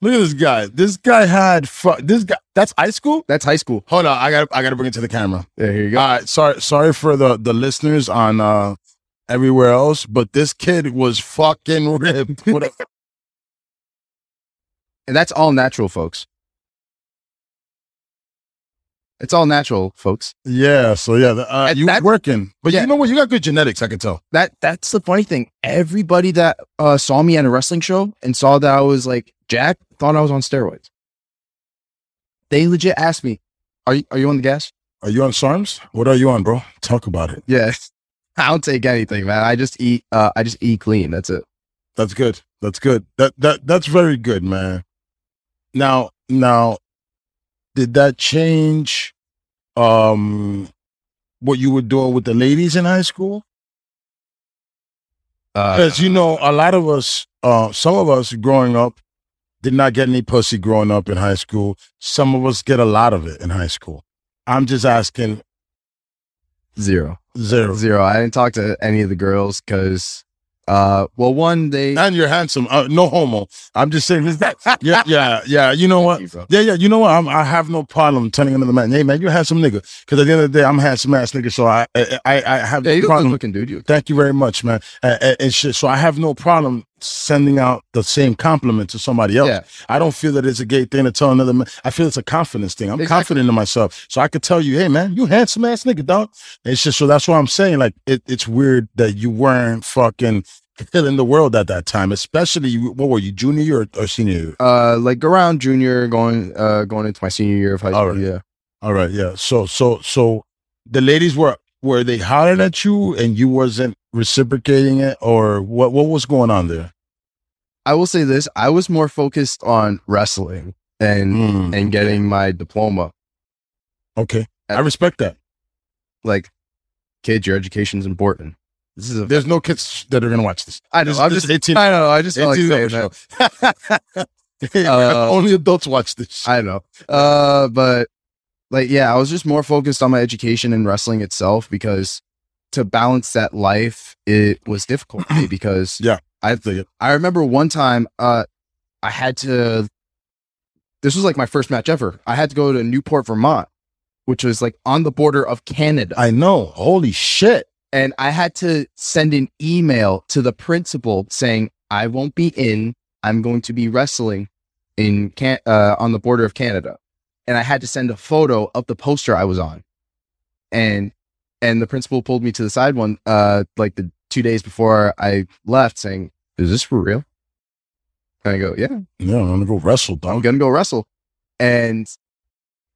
Look at this guy. This guy had fu- this guy. That's high school. That's high school. Hold on, I got I got to bring it to the camera. Yeah, here you go. All right, sorry sorry for the the listeners on uh everywhere else, but this kid was fucking ripped. And that's all natural, folks. It's all natural, folks. yeah, so yeah, the, uh, you that- working, but yeah. you know what? You got good genetics. I can tell. that that's the funny thing. Everybody that uh, saw me at a wrestling show and saw that I was like Jack thought I was on steroids. They legit asked me, "Are you are you on the gas?" Are you on SARMs? What are you on, bro? Talk about it. Yeah, I don't take anything, man. I just eat. Uh, I just eat clean. That's it. That's good. That's good. That that that's very good, man. Now, now, did that change um what you were doing with the ladies in high school? Uh, you know, a lot of us, uh, some of us growing up did not get any pussy growing up in high school. Some of us get a lot of it in high school. I'm just asking zero, zero. zero. I didn't talk to any of the girls because, uh, well, one they. And you're handsome. Uh, no homo. I'm just saying is that. Yeah, yeah, yeah. You know what? You. Yeah, yeah. You know what? I'm, I have no problem telling another man, "Hey, man, you handsome nigga." Because at the end of the day, I'm a handsome ass nigga. So I, I, I, I have Yeah, no problem. looking dude. You. Thank you very much, man. Uh, and shit. So I have no problem sending out the same compliment to somebody else. Yeah. I don't feel that it's a gay thing to tell another man. I feel it's a confidence thing. I'm Exactly. confident in myself. So I could tell you, hey man, you handsome ass nigga, dog. It's just so that's what I'm saying. Like it, it's weird that you weren't fucking killing the world at that time, especially you, what were you, junior year or, or senior year? Uh, like around junior, going, uh, going into my senior year of high school. right. Yeah. All right, yeah. So so so the ladies were were they hollering at you and you wasn't reciprocating it or what what was going on there? I will say this: I was more focused on wrestling and Mm. and getting my diploma. Okay. I respect that. Like, kids, your education is important. This is a. There's no kids that are gonna watch this. I know. This- I'm this just. 18 I know. I just felt like saying that. Uh, only adults watch this. I know. Uh, but like, yeah, I was just more focused on my education and wrestling itself because to balance that life, it was difficult for me because Yeah. I. I remember one time, uh, I had to this was like my first match ever. I had to go to Newport, Vermont, which was like on the border of Canada. I know. Holy shit. and I had to send an email to the principal saying I won't be in. I'm going to be wrestling in can- uh, on the border of Canada, and I had to send a photo of the poster I was on, and and the principal pulled me to the side one uh like the two days before I left, saying, "Is this for real?" And I go, "Yeah, Yeah, I'm gonna go wrestle, I'm gonna go wrestle," and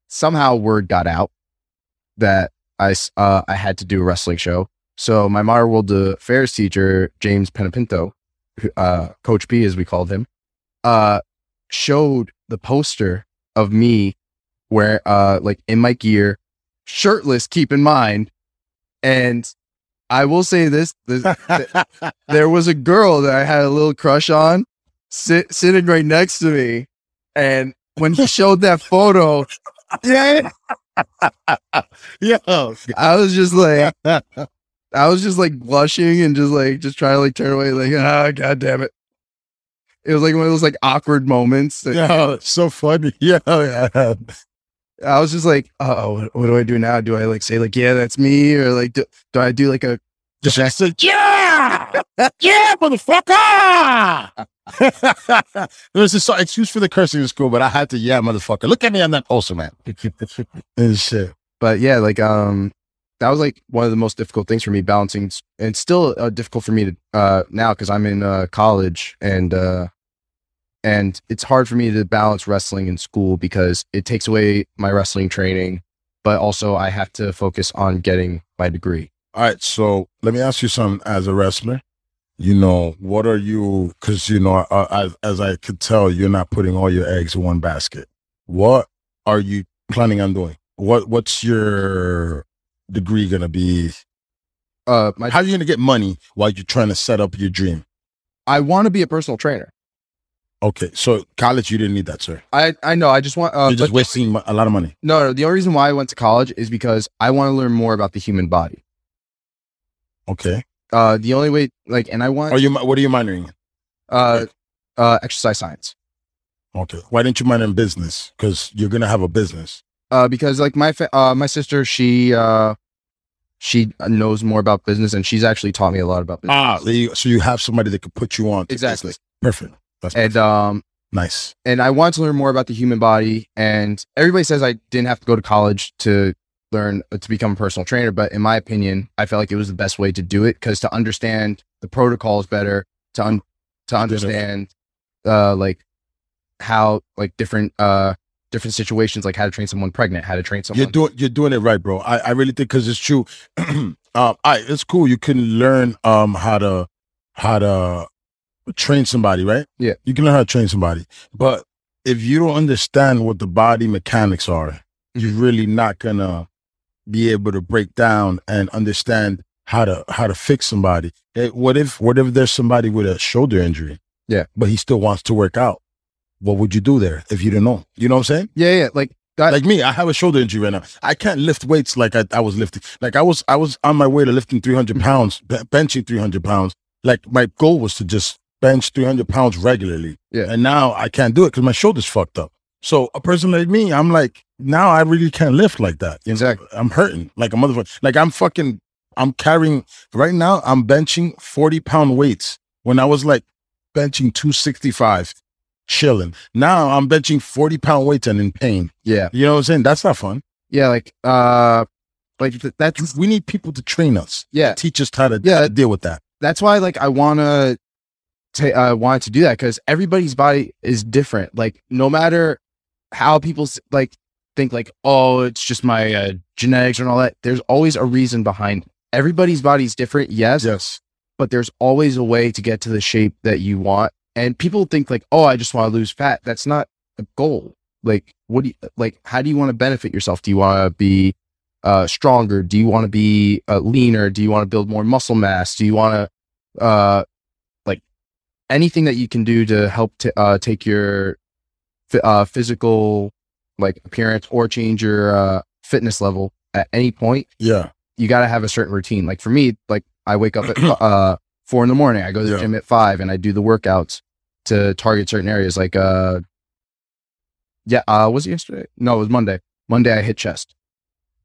somehow word got out that I uh, I had to do a wrestling show. So my Modern World Affairs teacher, James Penapinto, who- uh, Coach P as we called him, uh, showed the poster of me where uh like in my gear, shirtless, keep in mind. And I will say this, this there was a girl that I had a little crush on sit, sitting right next to me. And when he showed that photo, yeah, yeah. I was just like, I was just like blushing and just like, just trying to like turn away, like, ah, god damn it. It was like one of those like awkward moments. that- Yeah, so funny. Yeah, yeah. I was just like, uh oh, what, what do I do now? Do I like say like, yeah, that's me, or like, do, do I do like a Just say, yeah, yeah, motherfucker. There's this excuse for the cursing in school, but I had to, yeah, motherfucker. Look at me on that poster, man. and shit. but yeah, like um, that was like one of the most difficult things for me balancing, and still uh, difficult for me to uh now because I'm in uh, college and uh, and it's hard for me to balance wrestling in school because it takes away my wrestling training, but also I have to focus on getting my degree. All right, so let me ask you something. As a wrestler, you know, what are you? Because you know, uh, as, as I could tell, you're not putting all your eggs in one basket. What are you planning on doing? What What's your degree gonna be? Uh, my How are you gonna get money while you're trying to set up your dream? I want to be a personal trainer. Okay, so college, you didn't need that, sir. I I know. I just want. Uh, you're just but- wasting a lot of money. no, no. The only reason why I went to college is because I want to learn more about the human body. Okay. Uh, the only way, like, and I want Are you? What are you minoring in? uh, uh, exercise science. Okay. Why didn't you minor in business? Because you're gonna have a business. Uh, because like my fa- uh my sister, she uh, she knows more about business, and she's actually taught me a lot about business. Ah, so you have somebody that could put you on. Exactly. business. Perfect. That's and um, nice. and I want to learn more about the human body. And everybody says I didn't have to go to college to learn uh, to become a personal trainer, but in my opinion, I felt like it was the best way to do it because to understand the protocols better, to un- to understand uh like how like different uh different situations, like how to train someone pregnant, how to train someone. You're doing you're doing it right, bro. I, I really think because it's true. um, I it's cool. You can learn um how to how to train somebody, right? Yeah. You can learn how to train somebody, but if you don't understand what the body mechanics are, you're really not gonna be able to break down and understand how to how to fix somebody. Eh, what if what if there's somebody with a shoulder injury? Yeah. but he still wants to work out. What would you do there if you didn't know? You know what I'm saying? yeah, yeah, like that. like me, I have a shoulder injury right now. I can't lift weights like I, I was lifting. Like I was, I was on my way to lifting 300 pounds, be- benching 300 pounds. Like my goal was to just bench 300 pounds regularly. Yeah. And now I can't do it because my shoulder's fucked up. So a person like me, I'm like, now I really can't lift like that. You know? Exactly. I'm hurting like a motherfucker. Like I'm fucking, I'm carrying, right now, I'm benching 40 pound weights when I was like benching 265, chilling. Now I'm benching 40 pound weights and in pain. yeah, You know what I'm saying? That's not fun. yeah, like uh, like that's We need people to train us, yeah, teach us how to, Yeah. how to deal with that. that's why like I wanna ta- uh wanted to do that because everybody's body is different. Like no matter how people like think like oh it's just my uh, genetics and all that. There's always a reason behind. It. Everybody's body's different, yes, Yes. but there's always a way to get to the shape that you want. And people think like oh I just want to lose fat. That's not a goal. Like what do you like? How do you want to benefit yourself? Do you want to be uh, stronger? Do you want to be uh, leaner? Do you want to build more muscle mass? Do you want to uh, anything that you can do to help t- uh, take your uh, physical like appearance or change your uh, fitness level at any point? Yeah. You got to have a certain routine. Like for me, like I wake up at uh, four in the morning. I go to the Yeah. gym at five, and I do the workouts to target certain areas like uh Yeah, uh, was it yesterday? No, it was Monday. Monday I hit chest.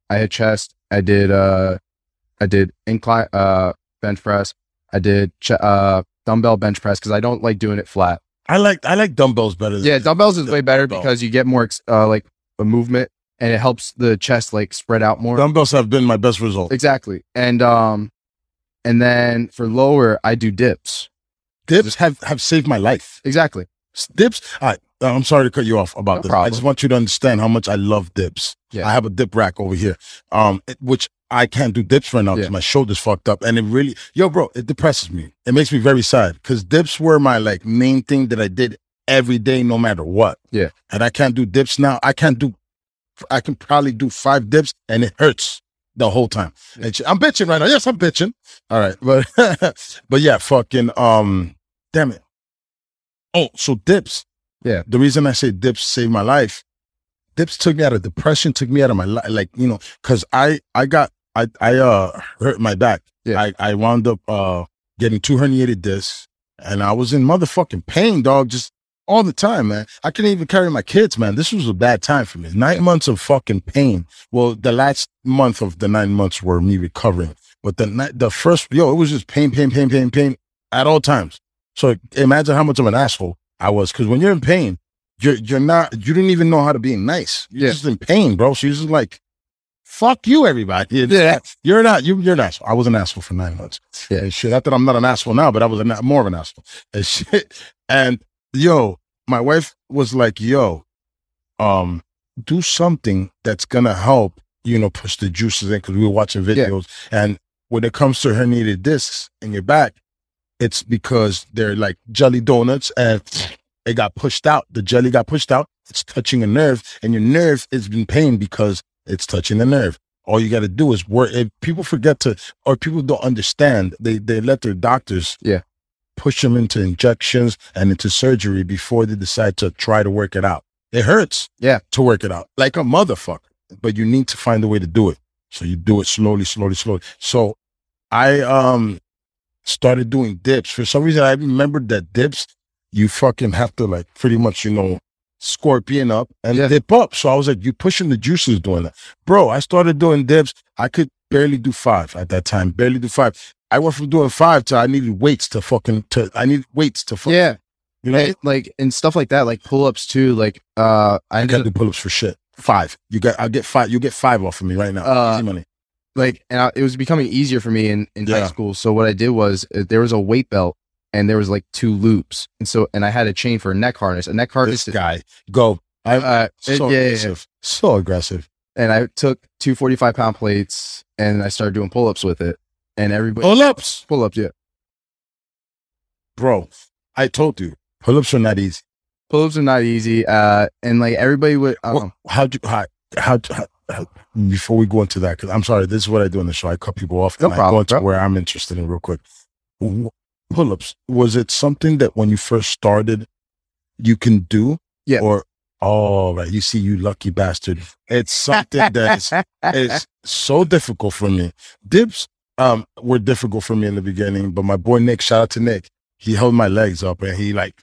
I hit chest. I did uh I did incline uh bench press. I did ch- uh dumbbell bench press because I don't like doing it flat. I like I like dumbbells better. Than Yeah, dumbbells is way better Dumbbell. because you get more uh like a movement and it helps the chest like spread out more. dumbbells have been my best result. Exactly. And um and then for lower I do dips. Dips have have saved my life. Exactly. Dips. All right. uh, I'm sorry to cut you off about No this. I just want you to understand how much I love dips. Yeah. I have a dip rack over here, um, it- which I can't do dips right now because Yeah. my shoulder's fucked up, and it really, yo, bro, it depresses me. It makes me very sad because dips were my like main thing that I did every day, no matter what. Yeah. and I can't do dips now. I can't do. I can probably do five dips, and it hurts the whole time. And shit- I'm bitching right now. Yes, I'm bitching. All right, but but yeah, fucking um, damn it. Oh, so dips. Yeah. The reason I say dips saved my life, dips took me out of depression, took me out of my life. Like, you know, cause I, I got, I, I, uh, hurt my back. Yeah. I, I wound up, uh, getting two herniated discs and I was in motherfucking pain, dog, just all the time, man. I couldn't even carry my kids, man. This was a bad time for me. Nine months of fucking pain. Well, the last month of the nine months were me recovering, but the, the first, yo, it was just pain, pain, pain, pain, pain at all times. So imagine how much of an asshole I was. Cause when you're in pain, you're, you're not, you didn't even know how to be nice. You're Yeah. just in pain, bro. So you're just like, fuck you, everybody. Yeah. You're not, you, you're an asshole. I was an asshole for nine months. Yeah. And shit. Not that I'm not an asshole now, but I was a, more of an asshole. And shit. And yo, my wife was like, yo, um, do something that's gonna help, you know, push the juices in because we were watching Yeah. videos. And when it comes to herniated discs in your back, it's because they're like jelly donuts and it got pushed out. The jelly got pushed out. It's touching a nerve, and your nerve is in pain because it's touching the nerve. All you got to do is work. If people forget to, or people don't understand, they they let their doctors Yeah. push them into injections and into surgery before they decide to try to work it out. It hurts, Yeah. to work it out like a motherfucker. But you need to find a way to do it. So you do it slowly, slowly, slowly. So I um started doing dips. For some reason, I remembered that dips, you fucking have to like pretty much, you know, scorpion up and Yeah. dip up. So I was like, you pushing the juices doing that. Bro, I started doing dips. I could barely do five at that time, barely do five. I went from doing five to I needed weights to fucking, to, I need weights to fucking, Yeah. you know, And, like and stuff like that, like pull ups too. Like uh I I ended gotta do pull-ups for shit. Five. You got, I'll get five. You get five off of me right now. Uh, Easy money. like and I, it was becoming easier for me in, in high school. So what I did was uh, there was a weight belt and there was like two loops. And so and I had a chain for a neck harness. A neck harness This guy, go. I, uh, so yeah, yeah, yeah. aggressive. So aggressive. and I took two 45 pound plates and I started doing pull ups with it. And everybody Pull-ups. pull ups, yeah. Bro, I told you, pull-ups are not easy. Pull ups are not easy. Uh and like everybody would um, Well, how'd you how how, how, how before we go into that because I'm sorry this is what I do on the show I cut people off No and I problem, go into bro. where I'm interested in real quick pull-ups was it something that when you first started you can do Yeah. or oh right you see you lucky bastard it's something that's it's so difficult for me dips um were difficult for me in the beginning but my boy Nick shout out to Nick he held my legs up and he like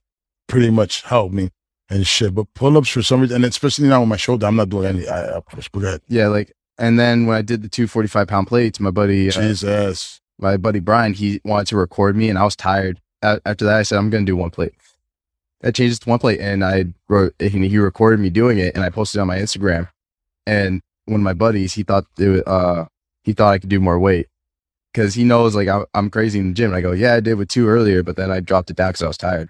pretty much helped me and shit. But pull ups for some reason, and especially now with my shoulder, I'm not doing any. I, I push. But go ahead. yeah, like and then when I did the two 45 pound plates, my buddy uh, Jesus. My buddy Brian, he wanted to record me and I was tired. After that, I said, I'm going to do one plate. I changed it to one plate and I wrote, and he recorded me doing it and I posted it on my Instagram. And one of my buddies, he thought, it, wa- uh, he thought I could do more weight because he knows like I'm, I'm crazy in the gym. And I go, yeah, I did with two earlier, but then I dropped it down because I was tired.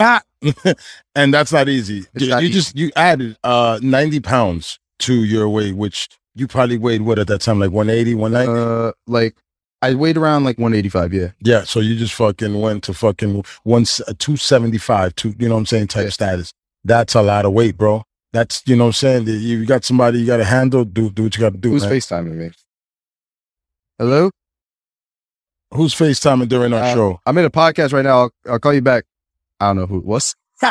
Ah! and that's not easy. It's you not you easy. just you added uh 90 pounds to your weight, which you probably weighed what at that time, like 180, 190. Uh, like I weighed around like 185. Yeah. yeah. So you just fucking went to fucking one uh, 275, two, you know what I'm saying, type Yeah. status. That's a lot of weight, bro. That's you know what I'm saying. You got somebody you got to handle. Do do what you got to do. Who's man. FaceTiming me? Hello? Who's FaceTiming during our Uh, show? I'm in a podcast right now. I'll, I'll call you back. I don't know who it was.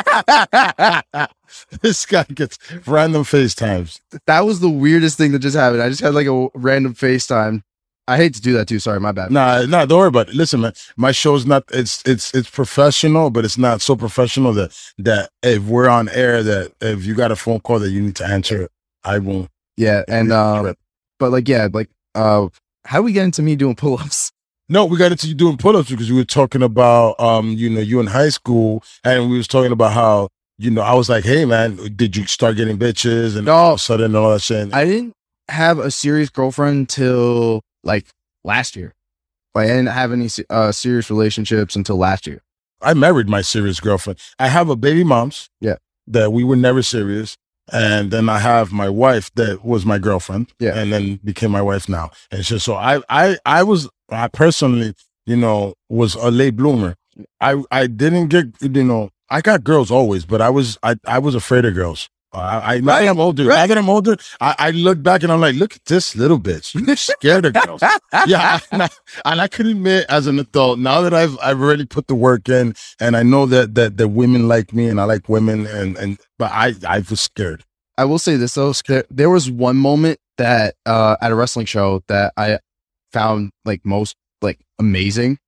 this guy gets random FaceTimes. that was the weirdest thing that just happened. I just had like a random FaceTime I hate to do that too. Sorry, my bad. Nah, nah, don't worry about it. Listen, man, my show's not it's it's it's professional, but it's not so professional that that if we're on air that if you got a phone call that you need to answer, I won't. Yeah, and um, but like yeah, like uh, how do we get into me doing pull ups? No, we got into you doing pull-ups because we were talking about um, you know, you in high school and we was talking about how, you know, I was like, Hey man, did you start getting bitches and all of a sudden and all that shit? I didn't have a serious girlfriend till like last year. Like I didn't have any uh, serious relationships until last year. I married my serious girlfriend. I have a baby mom's. Yeah. That we were never serious. And then I have my wife that was my girlfriend. Yeah. And then became my wife now. And just so I I I was I personally, you know, was a late bloomer. I I didn't get you know, I got girls always, but I was I I was afraid of girls. I, I now that I'm older. Now that I'm older, I, I look back and I'm like, look at this little bitch. You scared of girls. yeah, and I, and I can admit as an adult now that I've I've already put the work in, and I know that that that women like me and I like women, and and but I I was scared. I will say this though, there was one moment that uh at a wrestling show that I found like most like amazing.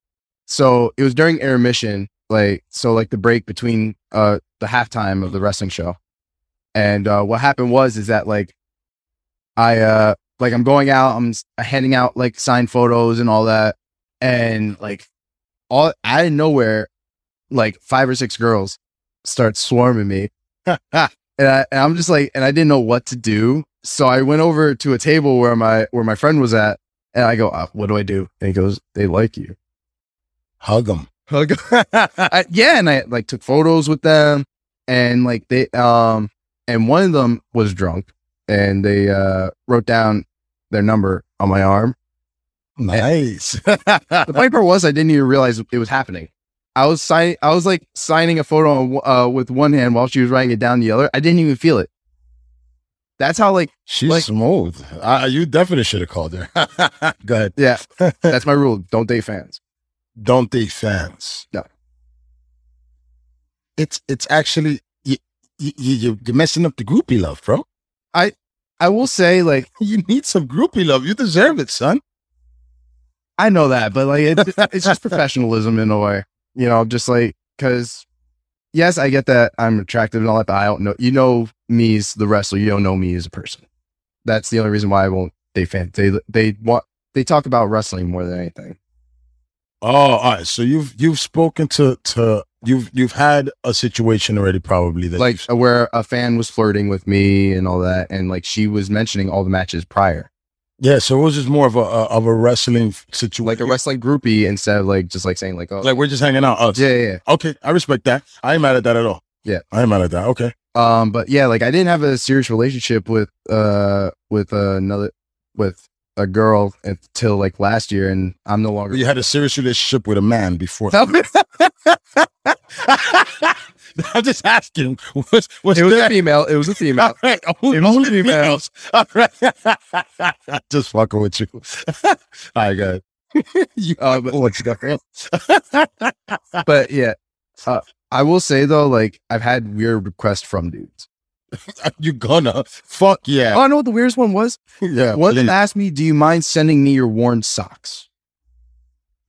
So it was during intermission, like so like the break between uh the halftime of the wrestling show. And uh what happened was is that like I uh like I'm going out, I'm handing out like signed photos and all that. And like all out of nowhere, like five or six girls start swarming me and, I, and I'm just like, and I didn't know what to do. So I went over to a table where my where my friend was at, and I go, uh, "What do I do?" And he goes, "They like you." Hug them. Hug. I, yeah, and I like took photos with them, and like they um, and one of them was drunk, and they uh wrote down their number on my arm. Nice. The funny part was I didn't even realize it was happening. I was signing, I was like signing a photo uh, with one hand while she was writing it down the other. I didn't even feel it. That's how like She's Like- smooth. Uh, you definitely should have called her. Go ahead. yeah, that's my rule. Don't date fans. Don't date fans. No. It's it's actually you, you, you you're messing up the groupie love, bro. I I will say like You need some groupie love. You deserve it, son. I know that, but like it, it's just professionalism in a way, you know, just like because yes, I get that I'm attractive and all that, but I don't know. You know me as the wrestler. You don't know me as a person. That's the only reason why I won't They fan. They they want they talk about wrestling more than anything. Oh, all right. So you've you've spoken to to you've you've had a situation already, probably that Like where a fan was flirting with me and all that, and like she was mentioning all the matches prior, yeah. So it was just more of a, a of a wrestling situation, like a wrestling groupie instead of like just like saying like oh Like we're just hanging out. Us. yeah yeah. yeah. Okay, I respect that. I ain't mad at that at all. Yeah. I ain't mad at that. Okay. Um, but yeah, like I didn't have a serious relationship with uh with another with a girl until like last year, and I'm no longer. You had a serious relationship with a man before. I'm just asking. What's, what's it was a female. It was a female. All right. Only, only females. All right. just fucking with you. All right, good. you Uh, but, what you got? girl? but yeah, uh, I will say though, like I've had weird requests from dudes. you gonna fuck yeah. Oh, I know what the weirdest one was. yeah. One asked me, "Do you mind sending me your worn socks?"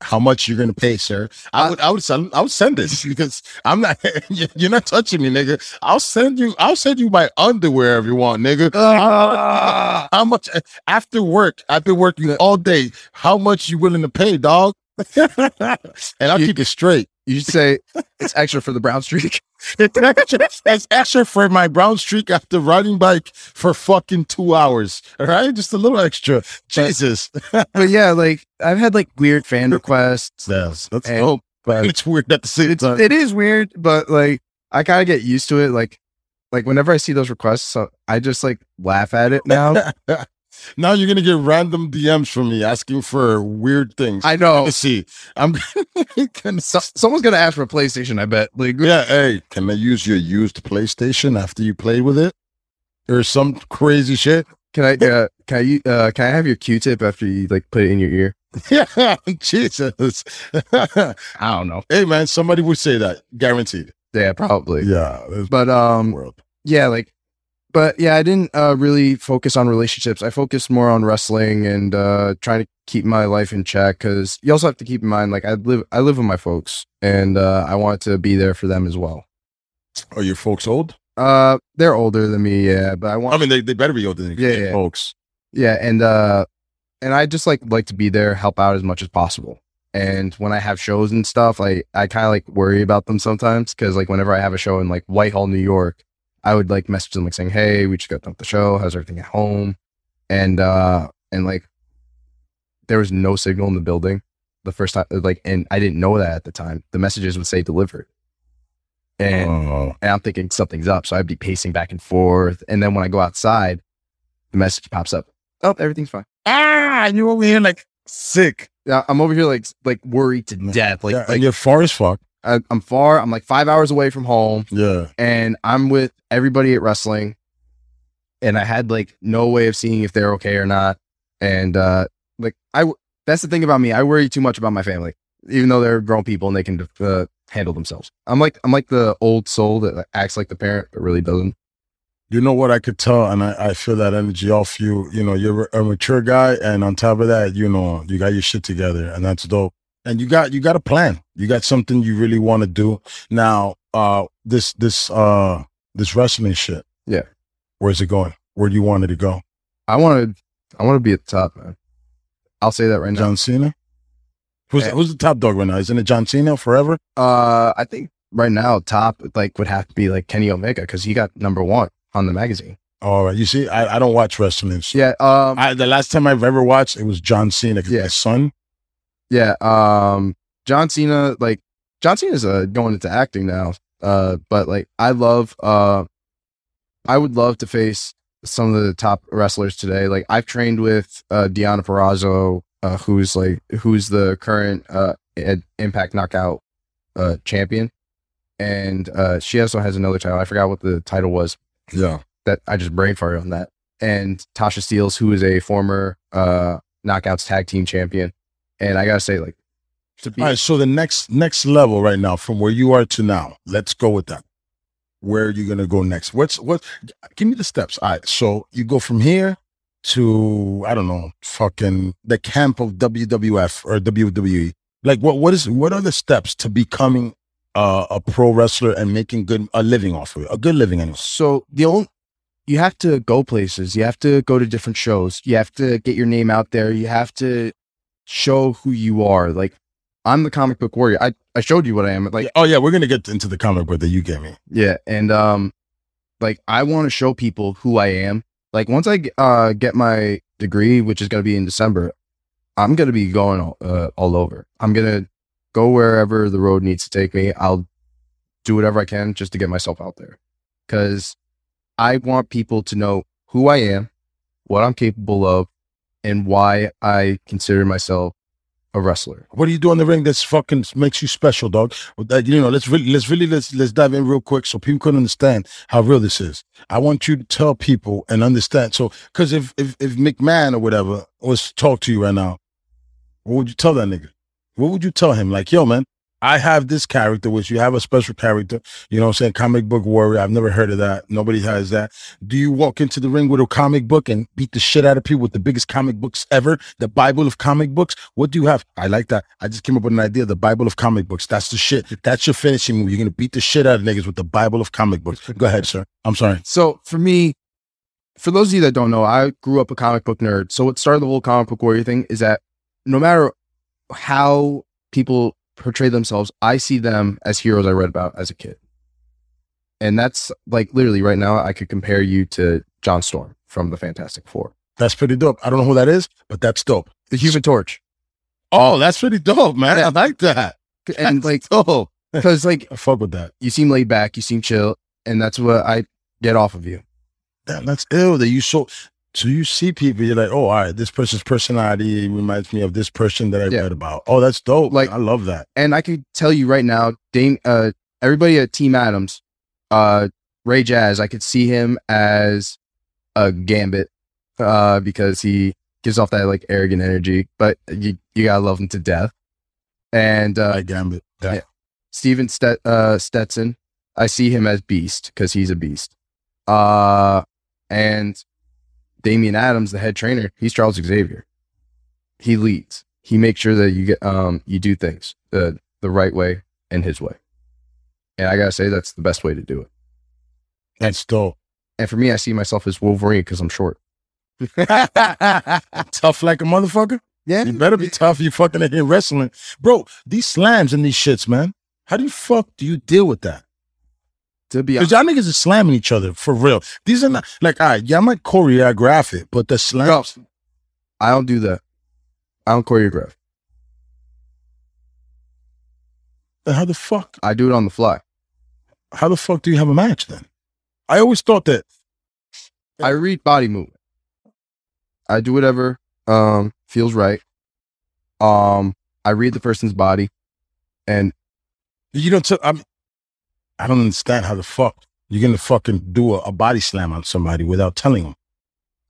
How much you're gonna pay, sir? I would, I would send, I would send this because I'm not. You're not touching me, nigga. I'll send you. I'll send you my underwear if you want, nigga. Ah. How much after work? I've been working all day. How much you willing to pay, dog? and I'll You- keep it straight. You should say it's extra for the brown streak. It's extra, it's extra for my brown streak after riding bike for fucking two hours. All right, just a little extra. Jesus, but yeah, like I've had like weird fan requests. that's that's And- dope. But It's weird at the same it's, time. it is weird, but like I kind of get used to it. Like, like whenever I see those requests, so I just like laugh at it now. now you're gonna get random DMs from me asking for weird things. I know Let's see. I'm gonna. so, someone's gonna ask for a PlayStation. I bet. Like, Yeah, hey, can I use your used PlayStation after you play with it, or some crazy shit? can I? Uh, can you? Uh, can I have your Q-tip after you like put it in your ear? Yeah, Jesus. I don't know. hey, man, somebody would say that, guaranteed. Yeah, probably. Yeah, But um, world. yeah, like, but yeah, I didn't uh, really focus on relationships. I focused more on wrestling and uh, trying to keep my life in check. Because you also have to keep in mind, like I live, I live with my folks, and uh, I want to be there for them as well. Are your folks old? Uh, they're older than me, yeah, but I want, I mean, they, they better be older than you, Yeah, yeah. folks. yeah, and uh, and I just like like to be there, help out as much as possible. And when I have shows and stuff, like I kind of like worry about them sometimes because like whenever I have a show in like Whitehall, New York, I would like message them like saying, "Hey, we just got done with the show. How's everything at home?" And uh, and like there was no signal in the building the first time, like, and I didn't know that at the time. The messages would say delivered, and Oh. and I'm thinking something's up. So I'd be pacing back and forth. And then when I go outside, the message pops up. Oh, everything's fine. ah, and you over here like sick. Yeah, I'm over here like like worried to death. Like, yeah, like you're far as fuck. I, I'm far. I'm like five hours away from home, Yeah. and I'm with everybody at wrestling. And I had like no way of seeing if they're okay or not. And uh like I that's the thing about me. I worry too much about my family, even though they're grown people and they can uh, handle themselves. I'm like I'm like the old soul that acts like the parent but really doesn't. You know what I could tell, and I, I feel that energy off you. You know, you're a mature guy, and on top of that, you know, you got your shit together, and that's dope. And you got you got a plan. You got something you really want to do. Now, uh, this this uh this wrestling shit. Yeah. Where's it going? Where do you want it to go? I want to I want to be at the top, man. I'll say that right now. John Cena. Who's who's the top dog right now? Isn't it John Cena forever? Uh, I think right now top like would have to be like Kenny Omega because he got number one on the magazine. All right. You see, I, I don't watch wrestling. so- Yeah. Um. I, the last time I've ever watched it was John Cena. Yeah. My son. Yeah. Um. John Cena, like John Cena's uh, going into acting now. Uh. But like I love. Uh. I would love to face some of the top wrestlers today. Like I've trained with uh Deonna Purrazzo, uh, who's like who's the current uh Impact Knockout uh champion, and uh she also has another title. I forgot what the title was. Yeah. that I just brain farted on that. And Tasha Steelz, who is a former uh knockouts tag team champion. And I gotta say, like, to be All right, so the next next level right now, from where you are to now, let's go with that. Where are you gonna go next? What's what? Give me the steps. All right, so you go from here to I don't know, fucking the camp of WWF or WWE. Like, what what is what are the steps to becoming uh, a pro wrestler and making good a living off of it, a good living anyway? so the only you have to go places. You have to go to different shows. You have to get your name out there. You have to show who you are. Like I'm the comic book warrior. I, I showed you what I am. Like oh yeah, we're gonna get into the comic book that you gave me. Yeah, and um, like I want to show people who I am. Like once I uh get my degree, which is gonna be in December, I'm gonna be going all, uh, all over. I'm gonna go wherever the road needs to take me. I'll do whatever I can just to get myself out there, because I want people to know who I am, what I'm capable of, and why I consider myself a wrestler. What do you do in the ring that's fucking makes you special, dog? You know, let's really, let's really, let's let's dive in real quick so people can understand how real this is. I want you to tell people and understand. So, because if if if McMahon or whatever was to talk to you right now, what would you tell that nigga? What would you tell him? Like, yo, man, I have this character, which you have a special character. You know what I'm saying? Comic book warrior. I've never heard of that. Nobody has that. Do you walk into the ring with a comic book and beat the shit out of people with the biggest comic books ever? The Bible of comic books? What do you have? I like that. I just came up with an idea. The Bible of comic books. That's the shit. That's your finishing move. You're going to beat the shit out of niggas with the Bible of comic books. Go ahead, sir. I'm sorry. So for me, for those of you that don't know, I grew up a comic book nerd. So what started the whole comic book warrior thing is that no matter how people portray themselves, I see them as heroes I read about as a kid. And that's like literally right now, I could compare you to John Storm from the Fantastic Four, That's pretty dope. I don't know who that is, but that's dope. the Human Torch. Oh, that's pretty dope, man. I like that. And like, oh, because like I fuck with that. you seem laid back, you seem chill, and that's what I get off of you. Damn, that's ill that you so so you see people, you're like, oh, all right, this person's personality reminds me of this person that I Yeah. read about. Oh, that's dope. Like- I love that. and I could tell you right now, Dame, uh, everybody at Team Adams, uh, Ray Jazz, I could see him as a Gambit, uh, because he gives off that like arrogant energy, but you you gotta love him to death. And uh, I gambit. Yeah. yeah. Steven Stet- uh, Stetson, I see him as Beast because he's a beast. Uh, And Damian Adams, the head trainer, he's Charles Xavier. He leads. He makes sure that you get um you do things the the right way and his way. And I gotta say that's the best way to do it. That's dope. And for me, I see myself as Wolverine because I'm short. tough like a motherfucker. Yeah. You better be tough. You fucking in wrestling, bro. These slams and these shits, man. How do you fuck do you deal with that? To be honest, y'all niggas are slamming each other for real. These are not like, all right, y'all might choreograph it, but the slams. I don't do that. I don't choreograph. then How the fuck? I do it on the fly. How the fuck do you have a match then? I always thought that. I read body movement. I do whatever um feels right. Um, I read the person's body, and You don't. T- I'm. I don't understand how the fuck you're gonna fucking do a, a body slam on somebody without telling them.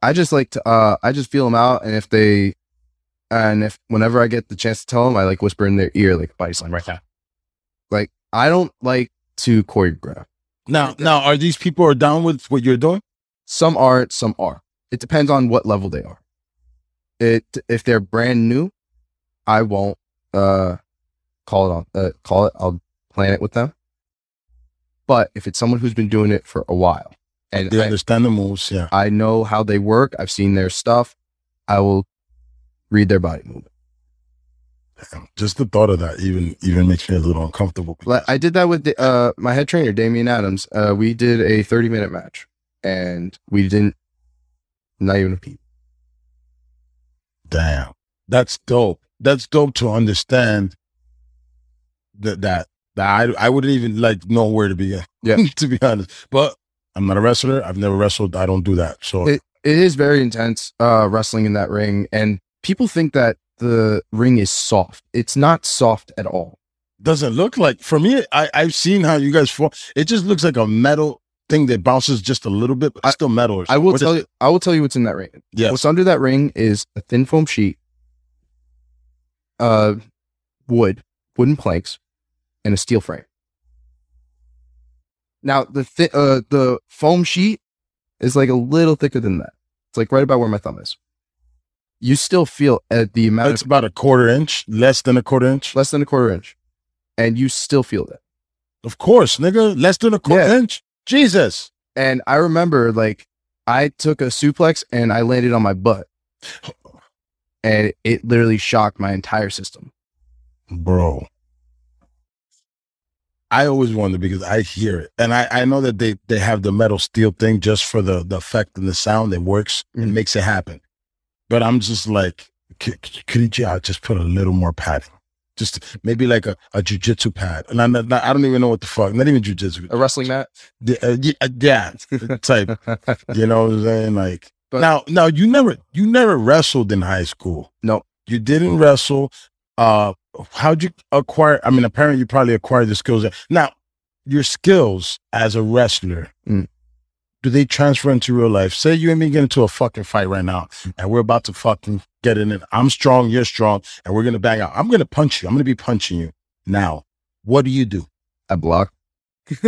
I just like to uh I just feel them out, and if they, and if whenever I get the chance to tell them, I like whisper in their ear like body slam right now. Like I don't like to choreograph. Now, now, are these people are down with what you're doing? Some aren't, some are. It depends on what level they are. It if they're brand new, I won't uh call it on uh, call it. I'll plan it with them. But if it's someone who's been doing it for a while and They I, understand the moves. Yeah. I know how they work, I've seen their stuff, I will read their body movement. Damn, Just the thought of that even even makes me a little uncomfortable. Like, I did that with the, uh, my head trainer, Damian Adams. Uh, we did a 30 minute match and we didn't, not even a peep. Damn, that's dope. That's dope to understand that that I I wouldn't even like know where to begin. Yeah. to be honest. But I'm not a wrestler. I've never wrestled. I don't do that. So It, it is very intense uh, wrestling in that ring. And people think that the ring is soft. It's not soft at all. doesn't look like for me. I I've seen how you guys fall. It just looks like a metal thing that bounces just a little bit, but I- still metal. Or I will what is tell it? you, I will tell you what's in that ring. Yeah, What's under that ring is a thin foam sheet, uh, wood, wooden planks, and a steel frame. Now the thi- uh, the foam sheet is like a little thicker than that. It's like right about where my thumb is. You still feel at the amount It's of about a quarter inch, less than a quarter inch. less than a quarter inch, and you still feel that. Of course, nigga, less than a quarter Yeah. inch. Jesus. And I remember like I took a suplex and I landed on my butt. And it literally shocked my entire system. bro. I always wonder because I hear it, and I, I know that they they have the metal steel thing just for the the effect and the sound. It works and Mhm. makes it happen. But I'm just like, could, could you just put a little more padding? Just maybe like a, a jujitsu pad, and I'm not, I don't even know what the fuck. Not even jujitsu. A wrestling mat? The- uh, yeah, uh, yeah, type. You know what I'm saying? Like But- now, now you never you never wrestled in high school. No. you didn't wrestle. Uh, how'd you acquire? I mean, apparently you probably acquired the skills. Now, your skills as a wrestler, Mm. do they transfer into real life? Say you and me get into a fucking fight right now, and we're about to fucking get in it. I'm strong, you're strong, and we're gonna bang out. I'm gonna punch you. I'm gonna be punching you. Now, what do you do? I block.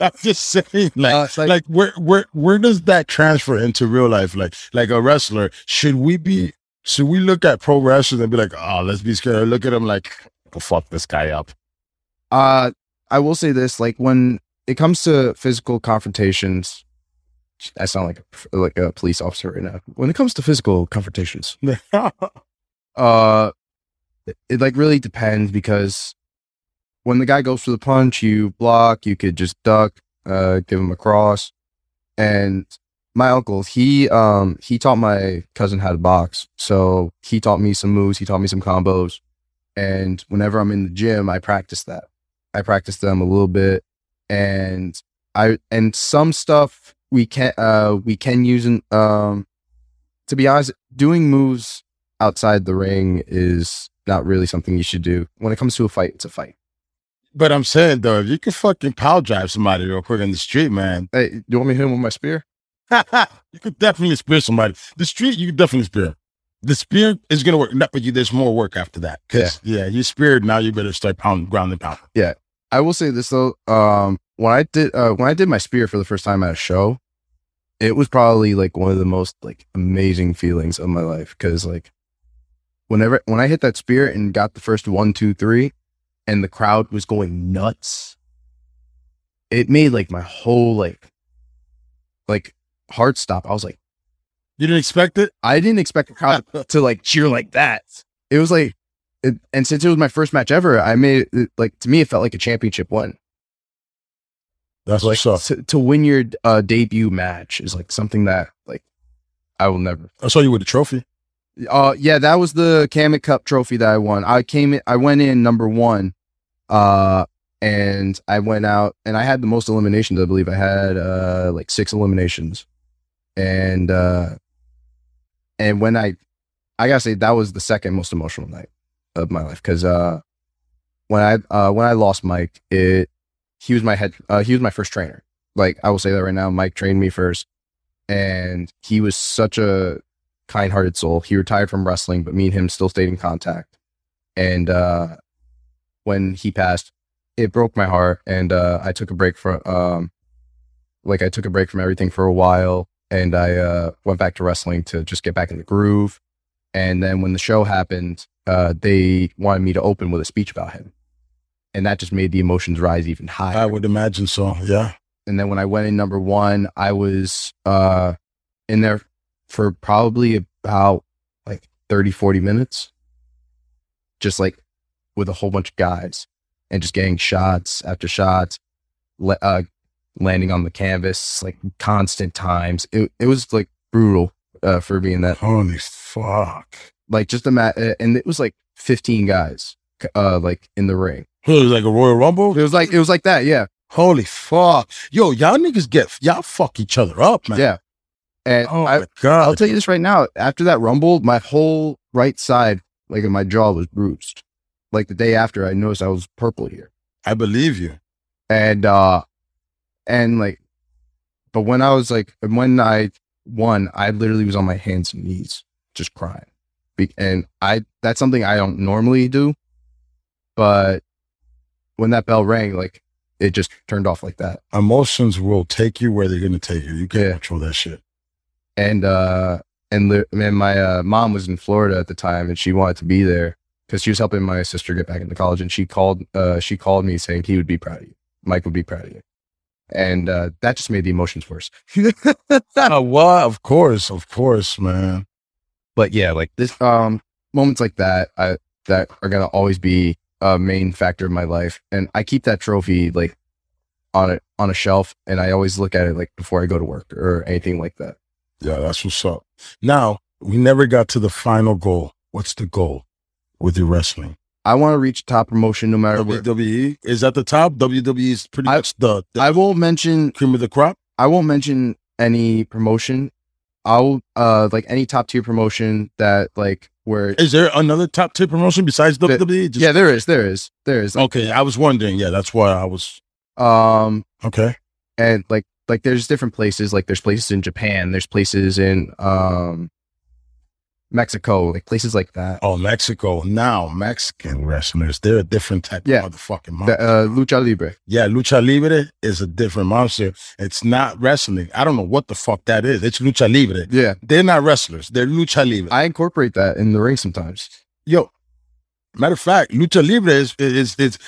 I'm just saying, like, Uh, like- like, where where where does that transfer into real life? Like like a wrestler, should we be should we look at pro wrestlers and be like, oh, let's be scared? Look at him like, oh, fuck this guy up. Uh I will say this, like when it comes to physical confrontations, I sound like a, like a police officer right now. When it comes to physical confrontations, uh it, it like really depends because when the guy goes for the punch, you block, you could just duck, uh, give him a cross. And my uncle, he um he taught my cousin how to box. So he taught me some moves, he taught me some combos. And whenever I'm in the gym, I practice that. I practice them a little bit. And I and some stuff we can uh we can use in um to be honest, doing moves outside the ring is not really something you should do. When it comes to a fight, it's a fight. but I'm saying though, if you can fucking power drive somebody real quick in the street, man, Hey, do you want me to hit him with my spear? you could definitely spear somebody. The street, you could definitely spear. The spear is gonna work, not but you. There's more work after that. Cause yeah, you speared. Now you better start pounding, ground and pound. Yeah, I will say this though. Um, when I did uh, when I did my spear for the first time at a show, it was probably like one of the most like amazing feelings of my life because like whenever when I hit that spear and got the first one, two, three, and the crowd was going nuts, it made like my whole like like heart stop. I was like, You didn't expect it? I didn't expect the crowd to like cheer like that. It was like, it, and since it was my first match ever, I made it like to me it felt like a championship win. That's like to, to win your uh, debut match is like something that like I will never. I saw you with the trophy. Uh, yeah, that was the Kamek Cup trophy that I won. I came in, I went in number one, uh, and I went out and I had the most eliminations. I believe I had uh like six eliminations, and uh, and when I, I gotta say that was the second most emotional night of my life because uh, when I uh when I lost Mike, it he was my head uh he was my first trainer. Like I will say that right now, Mike trained me first, and he was such a kind-hearted soul. He retired from wrestling, but me and him still stayed in contact. And uh, when he passed, it broke my heart, and uh, I took a break from, um, like I took a break from everything for a while, and I uh, went back to wrestling to just get back in the groove. And then when the show happened, uh, they wanted me to open with a speech about him, and that just made the emotions rise even higher I would imagine so. Yeah. and then when I went in number one, I was uh in there for probably about like 30, 40 minutes. Just like with a whole bunch of guys and just getting shots after shots, le- uh, landing on the canvas, like constant times. It, it was like brutal uh, for being that, Holy fuck. like just a mat. And it was like 15 guys, uh, like in the ring. It was like a Royal Rumble. It was like, it was like that. Yeah. Holy fuck. Yo, y'all niggas get y'all fuck each other up, man. Yeah. And Oh I, my god. I'll tell you this right now. After that rumble, my whole right side, like in my jaw, was bruised. Like the day after, I noticed I was purple here, I believe you. and uh, and like, but when I was like, when I won, I literally was on my hands and knees, just crying, Be- and I that's something I don't normally do, but when that bell rang, like it just turned off like that. Emotions will take you where they're gonna take you. You can't Yeah. control that shit. and uh and li- and my uh, mom was in Florida at the time and she wanted to be there because she was helping my sister get back into college and she called uh she called me saying he would be proud of you Mike would be proud of you and uh that just made the emotions worse uh, what? Of course, of course, man. but yeah like this um moments like that I that are gonna always be a main factor in my life and I keep that trophy like on it on a shelf and I always look at it like before I go to work or anything like that Yeah, that's what's up. Now, we never got to the final goal. What's the goal with your wrestling? I want to reach top promotion no matter what WWE is at the top. WWE is pretty I- much the, the I won't mention cream of the crop. I won't mention any promotion. I'll uh like any top tier promotion that like where Is there another top tier promotion besides The- WWE? Just- yeah there is there is there is Okay, I was wondering. Yeah, that's why I was. um Okay. and like like there's different places like there's places in Japan there's places in um Mexico like places like that Oh, Mexico. Now, Mexican wrestlers, they're a different type Yeah. of motherfucking the, uh lucha libre yeah, Lucha Libre is a different monster. It's not wrestling. I don't know what the fuck that is. It's Lucha Libre. yeah They're not wrestlers. They're Lucha Libre. I incorporate that in the ring sometimes Yo, matter of fact, Lucha Libre is, is, is,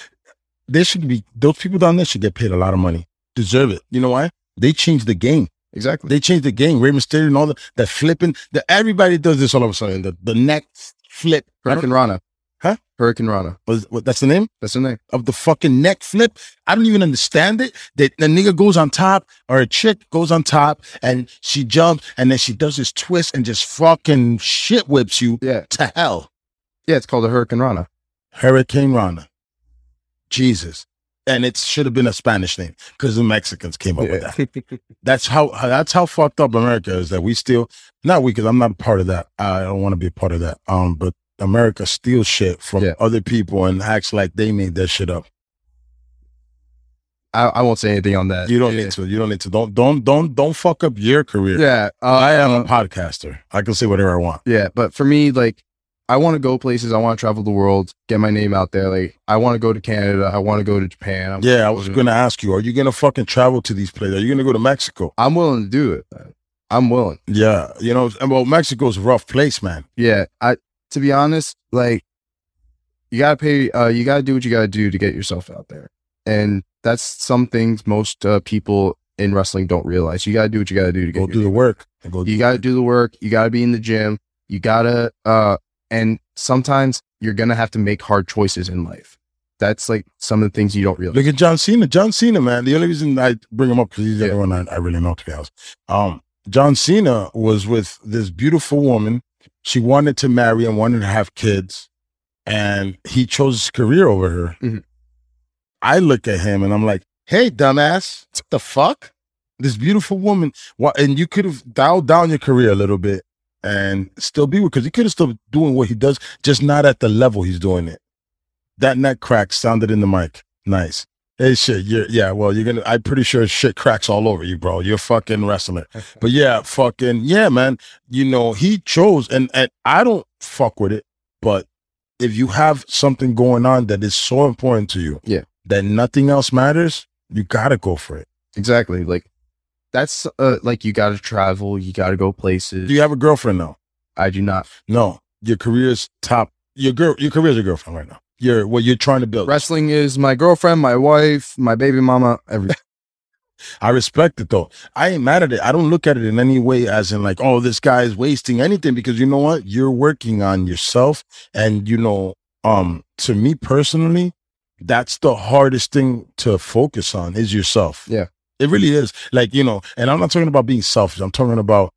they should be, those people down there should get paid a lot of money. Deserve it. You know why? They changed the game. Exactly They changed the game. Rey Mysterio and all the, the flipping, the, everybody does this all of a sudden. The, the neck flip. Hurricanrana Huh? Hurricanrana Was, what, that's the name that's the name of the fucking neck flip. I don't even understand it. That the nigga goes on top or a chick goes on top and she jumps and then she does this twist and just fucking shit whips you yeah to hell. yeah it's called a Hurricanrana Hurricane Rana. Jesus. And it should have been a Spanish name because the Mexicans came up with that. That's how that's how fucked up America is that we still not we because I'm not part of that. I don't want to be a part of that. Um, but America steals shit from Yeah. other people and acts like they made that shit up. I, I won't say anything on that You don't yeah. need to. You don't need to. Don't don't don't don't fuck up your career. yeah uh, I am a podcaster. I can say whatever I want. Yeah, but for me, like I want to go places. I want to travel the world, get my name out there. Like I want to go to Canada. I want to go to Japan. I'm, Yeah, I was gonna ask you, are you gonna fucking travel to these places? Are you gonna go to Mexico? I'm willing to do it. I'm willing. Yeah, you know, and well, Mexico's a rough place, man. Yeah. I to be honest, like you gotta pay. Uh, you gotta do what you gotta do to get yourself out there, and that's some things most uh, people in wrestling don't realize. You gotta do what you gotta do to get Go do the work. And go You got to do the work. You got to be in the gym. You got to, uh, and sometimes you're going to have to make hard choices in life. That's like some of the things you don't realize. Look at John Cena. John Cena, man. The only reason I bring him up because he's the Yeah. only one I, I really know, to be honest. Um, John Cena was with this beautiful woman. She wanted to marry and wanted to have kids, and he chose his career over her. Mhm. I look at him and I'm like, "Hey, dumbass, what the fuck? This beautiful woman. What? And you could have dialed down your career a little bit and still be with because he could have still doing what he does, just not at the level he's doing it. That neck crack sounded in the mic. Nice. Hey, shit. You're, yeah, well, you're gonna, I'm pretty sure shit cracks all over you, bro. You're fucking wrestling. But yeah, fucking, yeah, man. You know, he chose, and, and I don't fuck with it, but if you have something going on that is so important to you, Yeah. that nothing else matters, you gotta go for it. Exactly. Like that's uh, like you got to travel. You got to go places. Do you have a girlfriend now? I do not. No. Your career's top. Your girl, your career's your girlfriend right now. You're what you're trying to build. Wrestling is my girlfriend, my wife, my baby mama, everything. I respect it though. I ain't mad at it. I don't look at it in any way as in like, oh, this guy is wasting anything because you know what? You're working on yourself. And you know, um, to me personally, that's the hardest thing to focus on is yourself. Yeah. It really is. Like, you know, and I'm not talking about being selfish. I'm talking about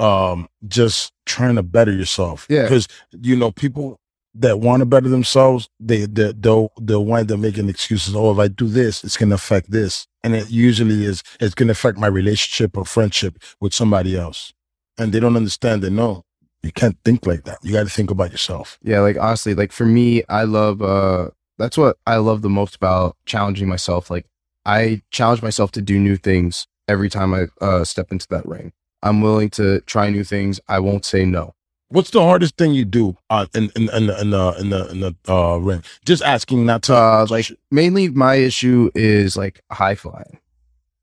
um just trying to better yourself. Yeah. Because you know, people that want to better themselves, they, they they'll they'll wind up making excuses. Oh, if I do this, it's gonna affect this. And it usually is it's gonna affect my relationship or friendship with somebody else. And they don't understand that no, you can't think like that. You gotta think about yourself. yeah. Like honestly, like for me, I love, uh, that's what I love the most about challenging myself. Like I challenge myself to do new things every time I uh, step into that ring. I'm willing to try new things. I won't say no. What's the hardest thing you do uh, in, in in the in the in the, in the uh, ring? Just asking, not to Uh, like mainly my issue is like high flying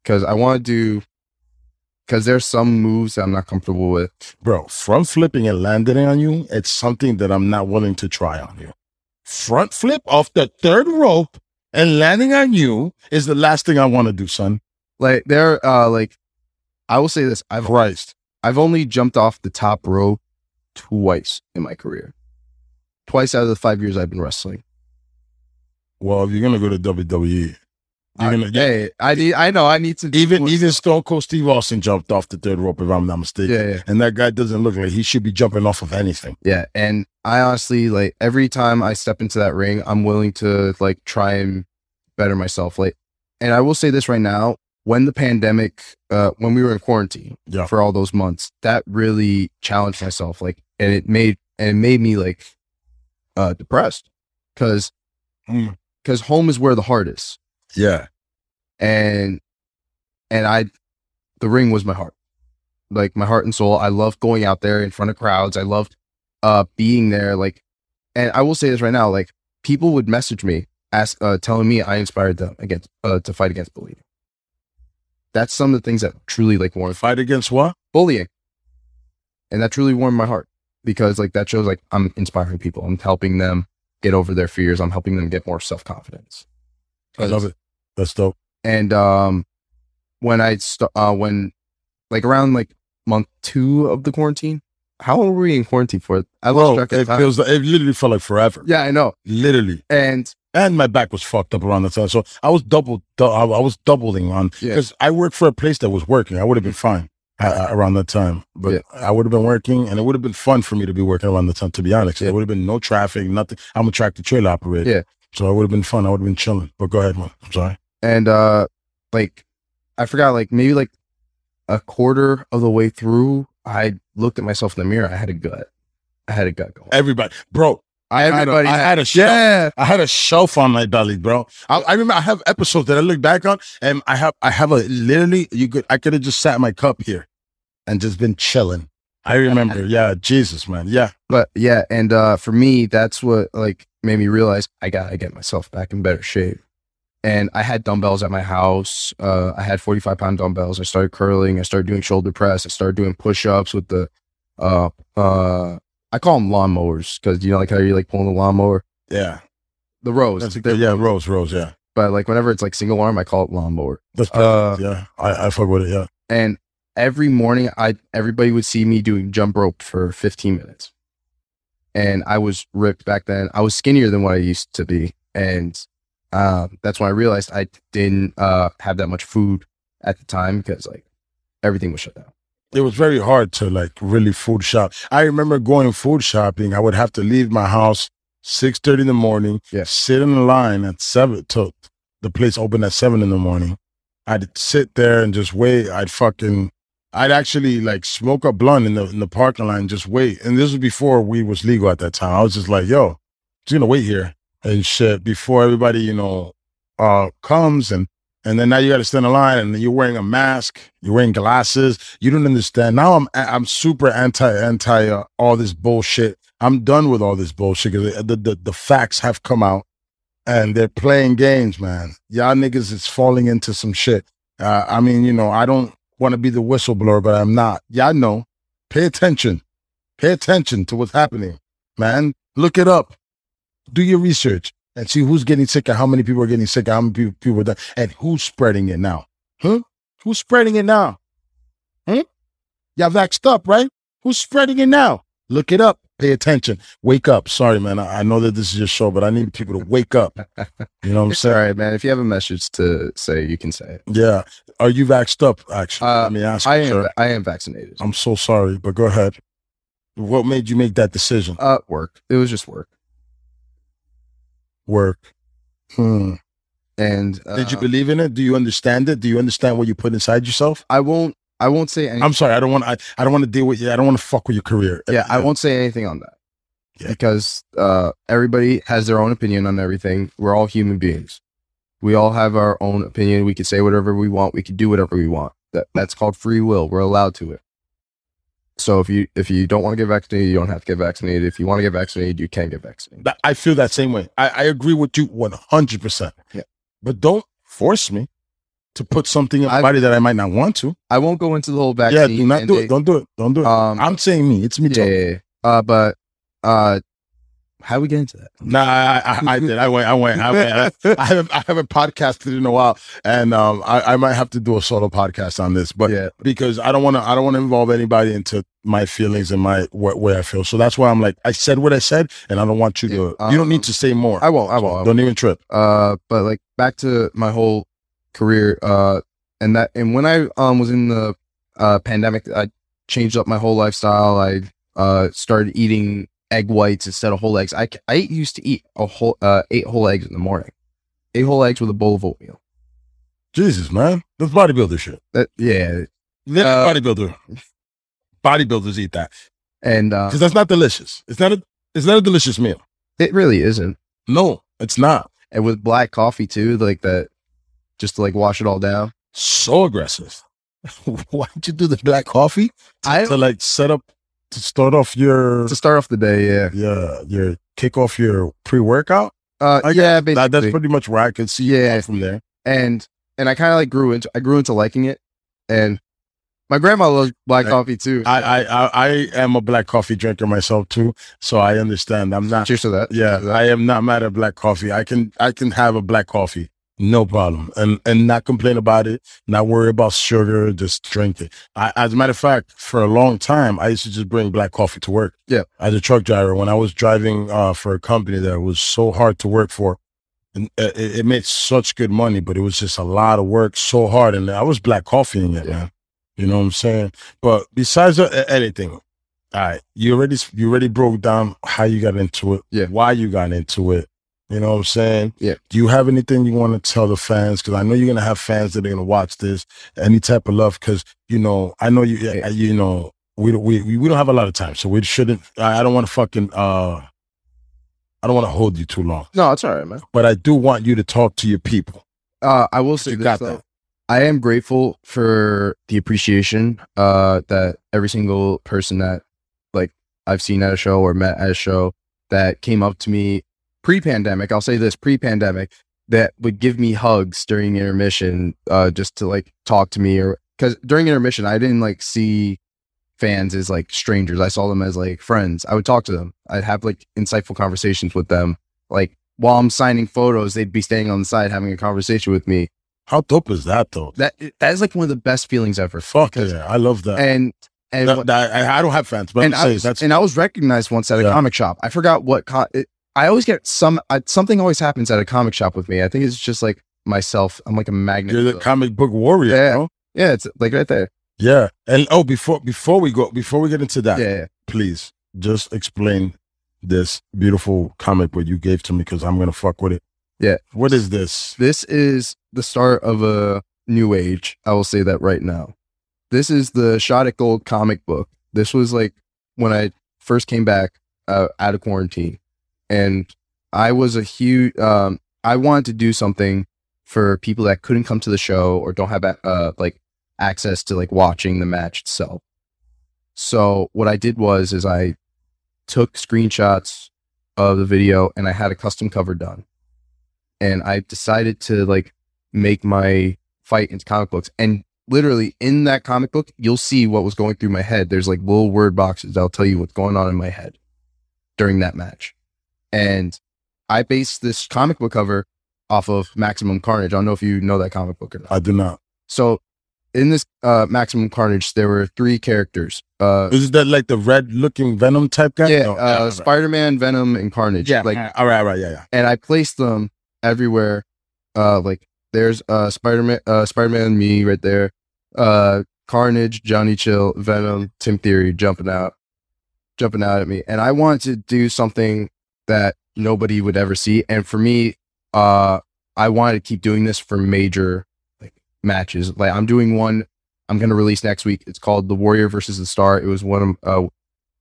because I want to do because there's some moves that I'm not comfortable with. bro, front flipping and landing on you, it's something that I'm not willing to try on you. Front flip off the third rope and landing on you is the last thing I want to do, son. Like there, uh, like I will say this: I've Christ. I've only jumped off the top rope twice in my career. Twice out of the five years I've been wrestling. Well, if you're gonna go to WWE, you're I, gonna hey, I need. I know. I need to even even Stone Cold Steve Austin jumped off the third rope, if I'm not mistaken. Yeah, yeah, And that guy doesn't look like he should be jumping off of anything. yeah. And I honestly like every time I step into that ring, I'm willing to like try and better myself. Like, and I will say this right now: when the pandemic, uh, when we were in quarantine, Yeah. for all those months, that really challenged myself. Like, and it made and it made me like uh depressed because Mm. because home is where the heart is. Yeah. and and I the ring was my heart. Like my heart and soul. I loved going out there in front of crowds. I loved uh being there like and I will say this right now like people would message me ask uh telling me I inspired them against uh to fight against bullying. That's some of the things that truly like warm Fight against what? bullying. And that truly warmed my heart because like that shows like I'm inspiring people. I'm helping them get over their fears. I'm helping them get more self-confidence. I love it. That's dope. and um when i st- uh when like around like month two of the quarantine how long were we in quarantine for i lost Bro, track of it time. feels like, it literally felt like forever. yeah i know Literally. and and my back was fucked up around the time. So I was double, dou- I I was doubling on Yeah. because I worked for a place that was working. I would have been fine uh, around that time, but Yeah. I would have been working, and it would have been fun for me to be working around the time. To be honest, Yeah. there would have been no traffic, nothing. I'm a tractor trailer operator, Yeah. so it would have been fun. I would have been chilling. But go ahead, man. I'm sorry. And uh like i forgot like maybe like a quarter of the way through i looked at myself in the mirror i had a gut i had a gut going Everybody, bro. I had, a, Everybody I had a shelf. yeah I had a shelf on my belly, bro. I, I remember I have episodes that I look back on, and I have I have a literally you could I could have just sat in my cup here and just been chilling. I remember. Yeah, Jesus, man. Yeah, But yeah, and uh, for me, that's what like made me realize I gotta get myself back in better shape. And I had dumbbells at my house. Uh, I had 45 pound dumbbells. I started curling. I started doing shoulder press. I started doing push ups with the, uh, uh, I call them lawnmowers because you know, like how you like pulling the lawnmower, yeah. the rows. That's a yeah, Rows, Rows, yeah. But like whenever it's like single arm, I call it lawnmower. That's Uh, yeah. I, I fuck with it. Yeah. and every morning i everybody would see me doing jump rope for 15 minutes and i was ripped back then i was skinnier than what i used to be and um, that's when i realized i didn't uh, have that much food at the time because like everything was shut down it was very hard to like really food shop. I remember going food shopping. I would have to leave my house six thirty in the morning. Yeah. sit in the line at seven till the place opened at seven in the morning. I'd sit there and just wait. I'd fucking, I'd actually like smoke a blunt in the in the parking lot and just wait. And this was before weed was legal at that time. I was just like, yo, just gonna wait here and shit before everybody, you know, uh comes and and then now you got to stand in line, and you're wearing a mask, you're wearing glasses. You don't understand. Now I'm I'm super anti anti uh, all this bullshit. I'm done with all this bullshit because the, the the facts have come out, and they're playing games, man. Y'all niggas is falling into some shit. Uh, I mean, you know, I don't want to be the whistleblower, but I'm not. Y'all know. Pay attention. Pay attention to what's happening, man. Look it up. Do your research and see who's getting sick and how many people are getting sick, and how many people, people are dying, and who's spreading it now. Huh? Who's spreading it now? Huh? Y'all vaxxed up, right? Who's spreading it now? Look it up. Pay attention. Wake up. Sorry, man. I, I know that this is your show, but I need people to wake up. You know what I'm saying? right man if you have a message to say you can say it Yeah. Are you vaxxed up, actually? Uh, Let me ask i you, am sir. i am vaccinated I'm so sorry, but go ahead. What made you make that decision? uh work it was just work Work. Hmm. and uh, Did you believe in it? Do you understand it? Do you understand what you put inside yourself? i won't i won't say anything I'm sorry. I don't want. I, I don't want to deal with you. I don't want to fuck with your career. yeah i won't say anything on that Yeah. because uh everybody has their own opinion on everything we're all human beings we all have our own opinion we can say whatever we want we can do whatever we want that that's called free will we're allowed to it so if you if you don't want to get vaccinated you don't have to get vaccinated if you want to get vaccinated you can get vaccinated I feel that same way. I, I agree with you 100. percent Yeah. But don't force me to put something in my body that I might not want to. i won't go into the whole vaccine. yeah. Do not do it. Don't do it. Don't do it. um I'm saying me. It's me yeah, talking. yeah, yeah. uh but uh how we get into that Nah, I, I, I did. I went. I went. I went. I, I haven't. I haven't podcasted in a while, and um, I, I might have to do a solo podcast on this. But yeah because I don't want to I don't want to involve anybody into my feelings and my wh- way I feel. So that's why I'm like I said what I said, and I don't want you to. Yeah, you don't need um, to say more. i won't i won't, won't. Don't even trip. uh but like back to my whole career uh and that and when i um was in the uh pandemic i changed up my whole lifestyle i uh started eating egg whites instead of whole eggs I, I used to eat a whole uh eight whole eggs in the morning eight whole eggs with a bowl of oatmeal Jesus, man, that's bodybuilder shit. that yeah That's Uh, bodybuilder. Bodybuilders eat that and uh because that's not delicious. It's not a. It's not a delicious meal. it really isn't No, it's not. and with black coffee too like that just to like wash it all down So aggressive. Why'd you do the black coffee? To, I- to like set up to start off your to start off the day yeah yeah your kick off your pre workout. uh I yeah That, basically that's pretty much where I could see Yeah. from there. and and I kind of like grew into I grew into liking it, and my grandma loves black Right. coffee too. I, I I I am a black coffee drinker myself too, so I understand. I'm not. Cheers to that. Yeah, I am not mad at black coffee. I can I can have a black coffee, no problem, and and not complain about it. Not worry about sugar. Just drink it. I, as a matter of fact, for a long time, I used to just bring black coffee to work. Yeah. as a truck driver, when I was driving uh, for a company that was so hard to work for. And uh, it, it made such good money, but it was just a lot of work, so hard, and I was black coffeeing it, Yeah. man. You know what I'm saying? But besides uh, anything, all right, you already you already broke down how you got into it, Yeah. why you got into it. You know what I'm saying? Yeah. Do you have anything you want to tell the fans? Because I know you're gonna have fans that are gonna watch this. Any type of love, because you know I know you. Yeah. You know we don't we we don't have a lot of time, so we shouldn't. I, I don't want to fucking. uh I don't want to hold you too long, No, it's all right, man. but I do want you to talk to your people. Uh, I will say You this got though. that. I am grateful for the appreciation uh, that every single person that like I've seen at a show or met at a show that came up to me pre-pandemic. I'll say this pre-pandemic that would give me hugs during intermission, uh, just to like talk to me or because during intermission I didn't like see fans as like strangers. I saw them as like friends. I would talk to them. I'd have like insightful conversations with them. Like while I'm signing photos, they'd be standing on the side having a conversation with me. How dope is that though? That that is like one of the best feelings ever. Fuck because- yeah, I love that. And and That- what- that- I, I don't have fans, but and I was, that's and I was recognized once at a Yeah. comic shop. I forgot what co- it, I always get some I, something always happens at a comic shop with me. I think it's just like myself. I'm like a magnet. you're the comic book warrior. Yeah. bro. yeah, it's like right there. yeah. And oh, before before we go, before we get into that, Yeah, yeah. please just explain this beautiful comic book you gave to me because I'm gonna fuck with it. Yeah. What is this? This is the start of a new age. I will say that right now. This is the Shot at Gold comic book. This was like when I first came back uh, out of quarantine, and I was a huge. Um, I wanted to do something for people that couldn't come to the show or don't have uh, like access to like watching the match itself. So what I did was is I took screenshots of the video and I had a custom cover done and I decided to like make my fight into comic books. And literally in that comic book, you'll see what was going through my head. There's like little word boxes that'll tell you what's going on in my head during that match. And I based this comic book cover off of Maximum Carnage. I don't know if you know that comic book or not. I do not. So in this uh Maximum Carnage, there were three characters. Uh Is that like the red looking Venom type guy? yeah, No, uh, all right. Spider-Man, Venom, and Carnage. Yeah, like all right, all right, yeah, yeah. and I placed them everywhere. Uh, like there's uh Spider Man, uh Spider Man, me right there. Uh, Carnage, Johnny Chill, Venom, Tim Theory jumping out, jumping out at me, and I wanted to do something that nobody would ever see. And for me, uh, I wanted to keep doing this for major like matches. Like I'm doing one. I'm gonna release next week. It's called The Warrior versus the Star. It was one of uh,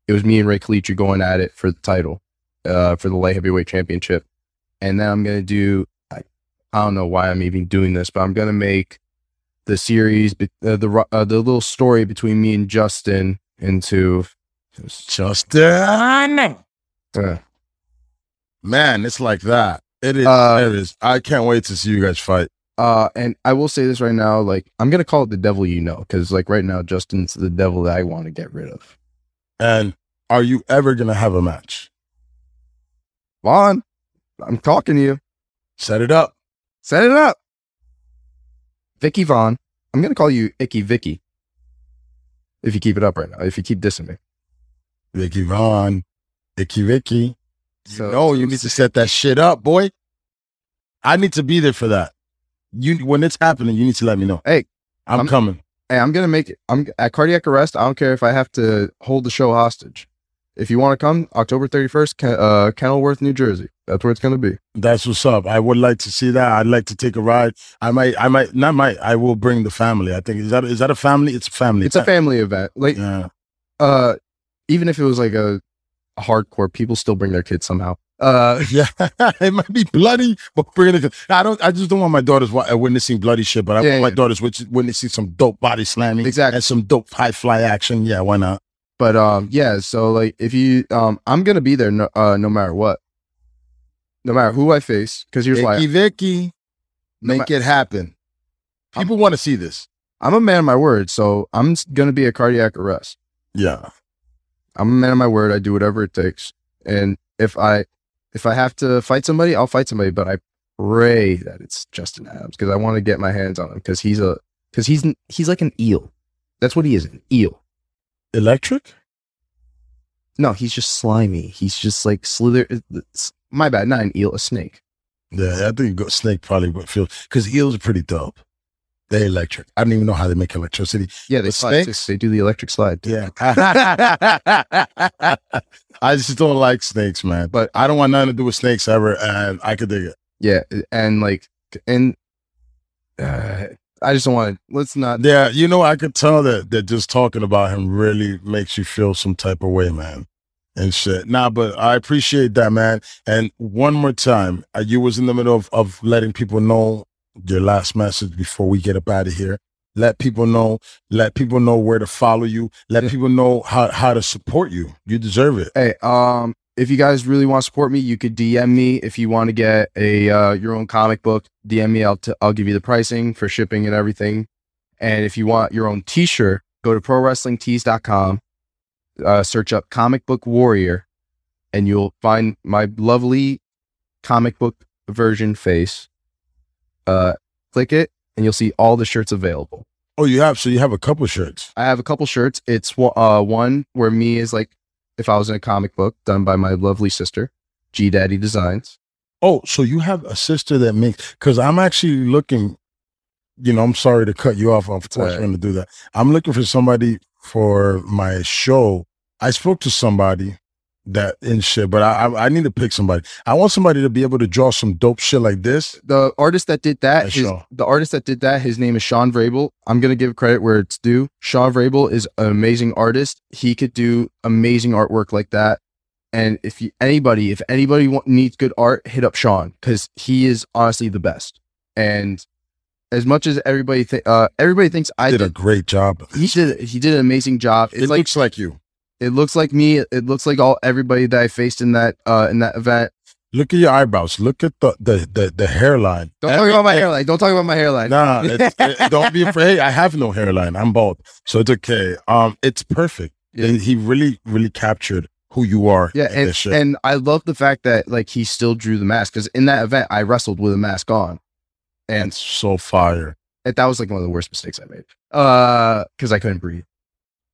it was me and Ray Kalitri going at it for the title, uh, for the light heavyweight championship and then I'm gonna do. I, I don't know why I'm even doing this, but I'm gonna make the series, uh, the uh, the little story between me and Justin into. Justin. Uh, Man, it's like that. It is. Uh, it is. I can't wait to see you guys fight. uh, and I will say this right now, like I'm gonna call it the devil you know, because like right now Justin's the devil that I want to get rid of. And are you ever gonna have a match? Vaughn, I'm talking to you. Set it up. Set it up. Vicky Vaughn, I'm gonna call you Icky Vicky. If you keep it up right now, if you keep dissing me. Vicky Vaughn, Icky Vicky. So no, you need to set that shit up, boy. I need to be there for that. You when it's happening, you need to let me know. Hey, I'm, I'm- coming. Hey, I'm gonna make it. I'm at cardiac arrest. I don't care if I have to hold the show hostage. If you want to come, October 31st, uh, Kenilworth, New Jersey. That's where it's gonna be. That's what's up. I would like to see that. I'd like to take a ride. I might. I might not. Might. I will bring the family. I think is that is that a family? It's a family. It's a family event. Like, Yeah. uh, even if it was like a hardcore, people still bring their kids somehow. Uh, Yeah, it might be bloody, but bring it. I don't. I just don't want my daughters uh, witnessing bloody shit. But I Yeah, want my yeah. daughters wit- witnessing some dope body slamming, Exactly. and some dope high fly action. Yeah, why not? but um, yeah. So like, if you um, I'm gonna be there. No, uh, no matter what. No matter who I face, because here's why Vicky, Vicky, No make ma- it happen. People want to see this. I'm a man of my word. So I'm gonna be a cardiac arrest. Yeah, I'm a man of my word. I do whatever it takes. And if I if I have to fight somebody, I'll fight somebody. But I pray that it's Justin Adams because I want to get my hands on him because he's a because he's he's like an eel. That's what he is, an eel. electric. No, he's just slimy. He's just like slither. Uh, it's- My bad, not an eel, a snake. Yeah, I think Snake probably would feel because eels are pretty dope. They electric. I don't even know how they make electricity. Yeah, they The snakes? They do the electric slide. Yeah. I just don't like snakes, man. But I don't want nothing to do with snakes ever, and I could dig it. Yeah, and like and uh, I just don't want to. Let's not. Yeah, you know, I could tell that that just talking about him really makes you feel some type of way, man, and shit. Nah, but I appreciate that, man. And one more time, uh, you was in the middle of, of letting people know your last message before we get up out of here. Let people know. Let people know where to follow you. Let Yeah. people know how how to support you. You deserve it. Hey, um, if you guys really want to support me, you could DM me if you want to get a uh, your own comic book. DM me, I'll t- I'll give you the pricing for shipping and everything. And if you want your own T-shirt, go to prowrestlingtees.com, uh, search up Comic Book Warrior, and you'll find my lovely comic book version face. Uh, click it, and you'll see all the shirts available. Oh, you have so you have a couple shirts. I have a couple shirts. It's one- uh, one where me is like if I was in a comic book done by my lovely sister, G Daddy Designs. Oh, so you have a sister that makes because I'm actually looking. You know, I'm sorry to cut you off. Of course. I'm going to do that. I'm looking for somebody for my show. I spoke to somebody that and shit, but I I, I need to pick somebody. I want somebody to be able to draw some dope shit like this. The artist that did that, I his, the artist that did that, his name is Sean Vrabel. I'm gonna give credit where it's due. Sean Vrabel is an amazing artist. He could do amazing artwork like that. And if you, anybody, if anybody want, needs good art, hit up Sean because he is honestly the best. And as much as everybody, th- uh, everybody thinks I did did, a great job. he did, he did an amazing job. It's It like looks like you. It looks like me. It looks like all everybody that I faced in that uh in that event. Look at your eyebrows. Look at the the the, the hairline. Don't talk about my hairline. Don't talk about my hairline. Nah, it- don't be afraid. I have no hairline. I'm bald, so it's okay. Um, it's perfect. Yeah. And He really, really captured who you are. Yeah, in and, and I love the fact that like he still drew the mask because in that event I wrestled with a mask on, and it's so fire. that that was like one of the worst mistakes I made. Uh, because I couldn't breathe.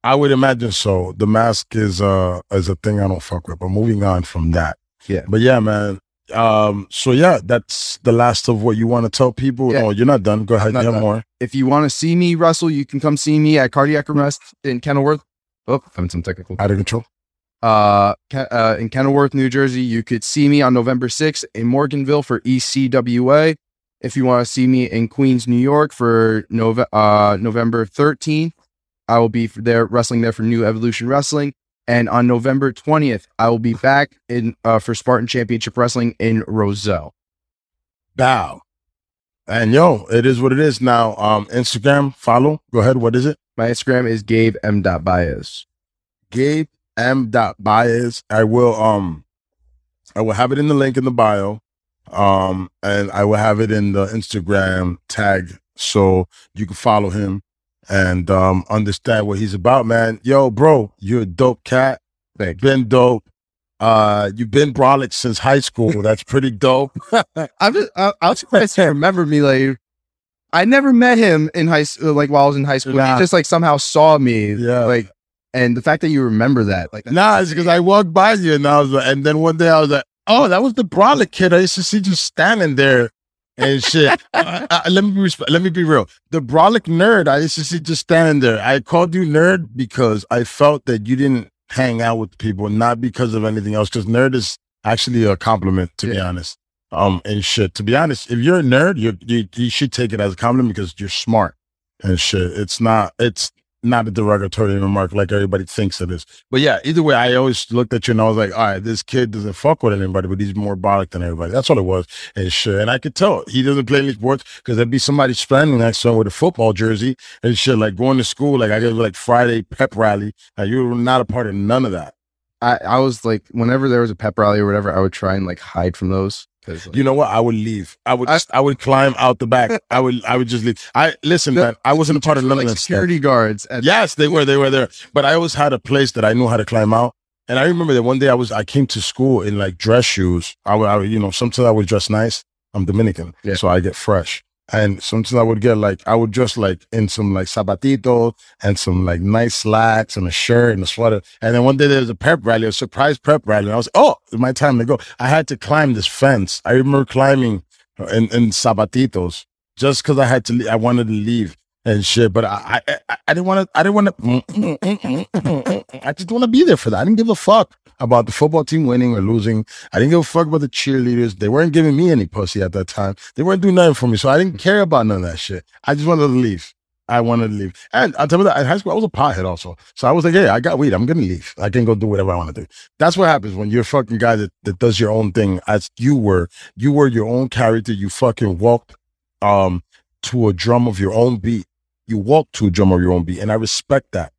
I would imagine so. The mask is uh is a thing I don't fuck with. But moving on from that. Yeah. But yeah, man. Um. So yeah, that's the last of what you want to tell people. Yeah. No, you're not done. Go ahead. Not you have more. If you want to see me wrestle, you can come see me at Cardiac Arrest in Kenilworth. Oh, having some technical. Out of control. uh, uh, in Kenilworth, New Jersey. You could see me on November 6th in Morganville for ECWA. If you want to see me in Queens, New York for Nove- uh, November 13th, I will be there wrestling there for New Evolution Wrestling. And on November 20th, I will be back in uh, for Spartan Championship Wrestling in Roselle. Bow. And yo, it is what it is now. Um, Instagram follow. Go ahead. What is it? My Instagram is Gabe M. Baez. Gabe M. Baez. I will um I will have it in the link in the bio. Um and I will have it in the Instagram tag so you can follow him and um understand what he's about, man. Yo, bro, you're a dope cat. Thank. Been dope. Uh you've been brolic since high school. That's pretty dope. I'm just, I, I was surprised to remember me. Like, I never met him in high school, like while I was in high school. Nah. He just like somehow saw me. Yeah. Like, and the fact that you remember that, like, Nah, it's because I walked by you and I was like, and then one day I was like, oh, that was the brolic kid. I used to see just standing there and shit. Uh, uh, let me be resp- let me be real. The brolic nerd, I used to see just standing there. I called you nerd because I felt that you didn't hang out with people, not because of anything else. Because nerd is actually a compliment, to be honest. Um, and shit. To be honest, if you're a nerd, you you you should take it as a compliment because you're smart and shit. It's not. It's not a derogatory remark like everybody thinks it is. But yeah, either way, I always looked at you and I was like, all right, this kid doesn't fuck with anybody, but he's more brolic than everybody. That's all it was. And shit. And I could tell he doesn't play any sports because there'd be somebody standing next to him with a football jersey and shit, like going to school. Like I did like Friday pep rally. Like you were not a part of none of that. I, I was like, whenever there was a pep rally or whatever, I would try and like hide from those. Like, You know what? I would leave. I would I- I, would climb out the back. I would I would just leave. I listen, The man. I wasn't a part of none were, of like that stuff. security guards. And Yes, they were. They were there. But I always had a place that I knew how to climb out. And I remember that one day I was I came to school in like dress shoes. I would, I would you know, sometimes I would dress nice. I'm Dominican, Yeah. so I get fresh. And sometimes I would get like I would dress like in some like sabatito and some like nice slacks and a shirt and a sweater. And then one day there was a pep rally, a surprise pep rally. And I was oh, it's my time to go. I had to climb this fence. I remember climbing in, in sabatitos just because I had to. I wanted to leave and shit. But I, I, I didn't want to. I didn't want to. I just want to be there for that. I didn't give a fuck about the football team winning or losing. I didn't give a fuck about the cheerleaders. They weren't giving me any pussy at that time. They weren't doing nothing for me, so I didn't care about none of that shit. I just wanted to leave. I wanted to leave. And on top of that, in high school, I was a pothead also. So I was like, yeah, I got weed. I'm going to leave. I can go do whatever I want to do. That's what happens when you're a fucking guy that, that does your own thing as you were. You were your own character. You fucking walked um to a drum of your own beat. You walked to a drum of your own beat, and I respect that.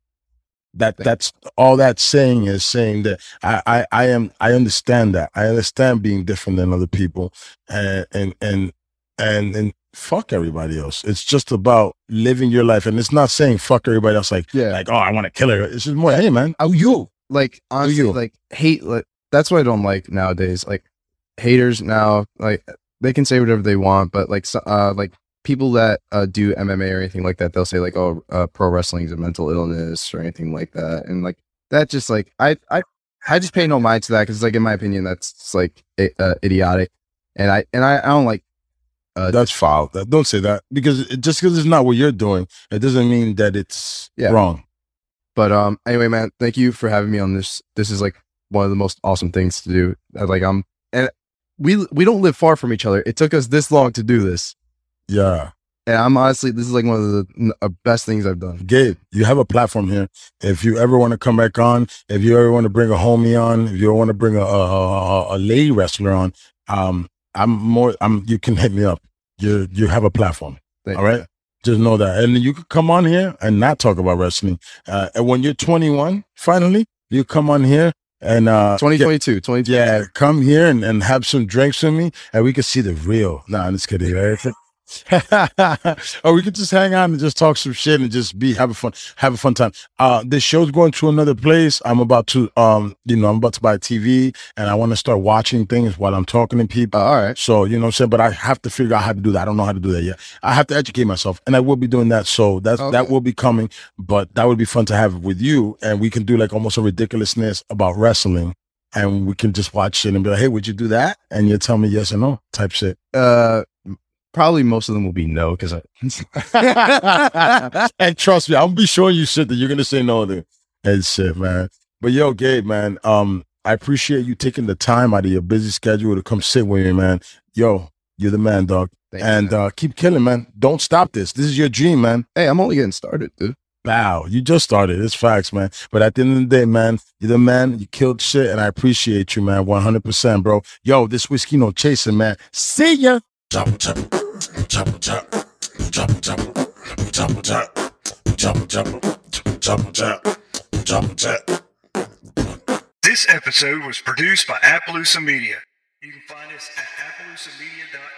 That that's all that's saying is saying that I, I I am I understand that I understand being different than other people and and and and and fuck everybody else. It's just about living your life, and it's not saying fuck everybody else like Yeah. like oh I want to kill her. It's just more hey man, Oh, you like honestly, you? like hate. Like that's what I don't like nowadays. Like haters now, like they can say whatever they want, but like uh, like people that uh, do MMA or anything like that, they'll say like, "Oh, uh, pro wrestling is a mental illness" or anything like that, and like that just like I I I just pay no mind to that because like in my opinion, that's like uh, idiotic, and I and I, I don't like. Uh, that's foul. Don't say that because it, just because it's not what you're doing, it doesn't mean that it's Yeah. wrong. But um, anyway, man, thank you for having me on this. This is like one of the most awesome things to do. Uh, Like I'm, and we we don't live far from each other. It took us this long to do this, Yeah. and I'm honestly, this is like one of the uh, best things I've done. Gabe, you have a platform here. If you ever want to come back on, if you ever want to bring a homie on, if you want to bring a a, a, a lady wrestler on, um, I'm more. I'm. You can hit me up. You you have a platform. Thank all right. Just know that, and you could come on here and not talk about wrestling. Uh, and when you're 21, finally, you come on here and uh, 2022, 2022. yeah, come here and, and have some drinks with me, and we can see the real. Nah, I'm just kidding. Right? or we could just hang out and just talk some shit and just be have a fun have a fun time. Uh, this show's going to another place. I'm about to um, you know, I'm about to buy a TV, and I want to start watching things while I'm talking to people. Uh, all right. So, you know what I'm saying? But I have to figure out how to do that. I don't know how to do that yet. I have to educate myself and I will be doing that. So that's Okay. that will be coming. But that would be fun to have with you. And we can do like almost a ridiculousness about wrestling. And we can just watch it and be like, hey, would you do that? And you tell me yes or no type shit. Uh, probably most of them will be no because I. and trust me, I'll be showing you shit that you're gonna say no to. And shit, man. But yo, Gabe, man, um, I appreciate you taking the time out of your busy schedule to come sit with me, man. Yo, you're the man, dog. And man. uh, keep killing, man. Don't stop this. This is your dream, man. hey, I'm only getting started, dude. Wow, you just started. It's facts, man. But at the end of the day, man, you're the man. You killed shit, and I appreciate you, man. 100%, bro. Yo, this Whiskey No Chaser, man. See ya. This episode was produced by Appaloosa Media. You can find us at appaloosamedia.com.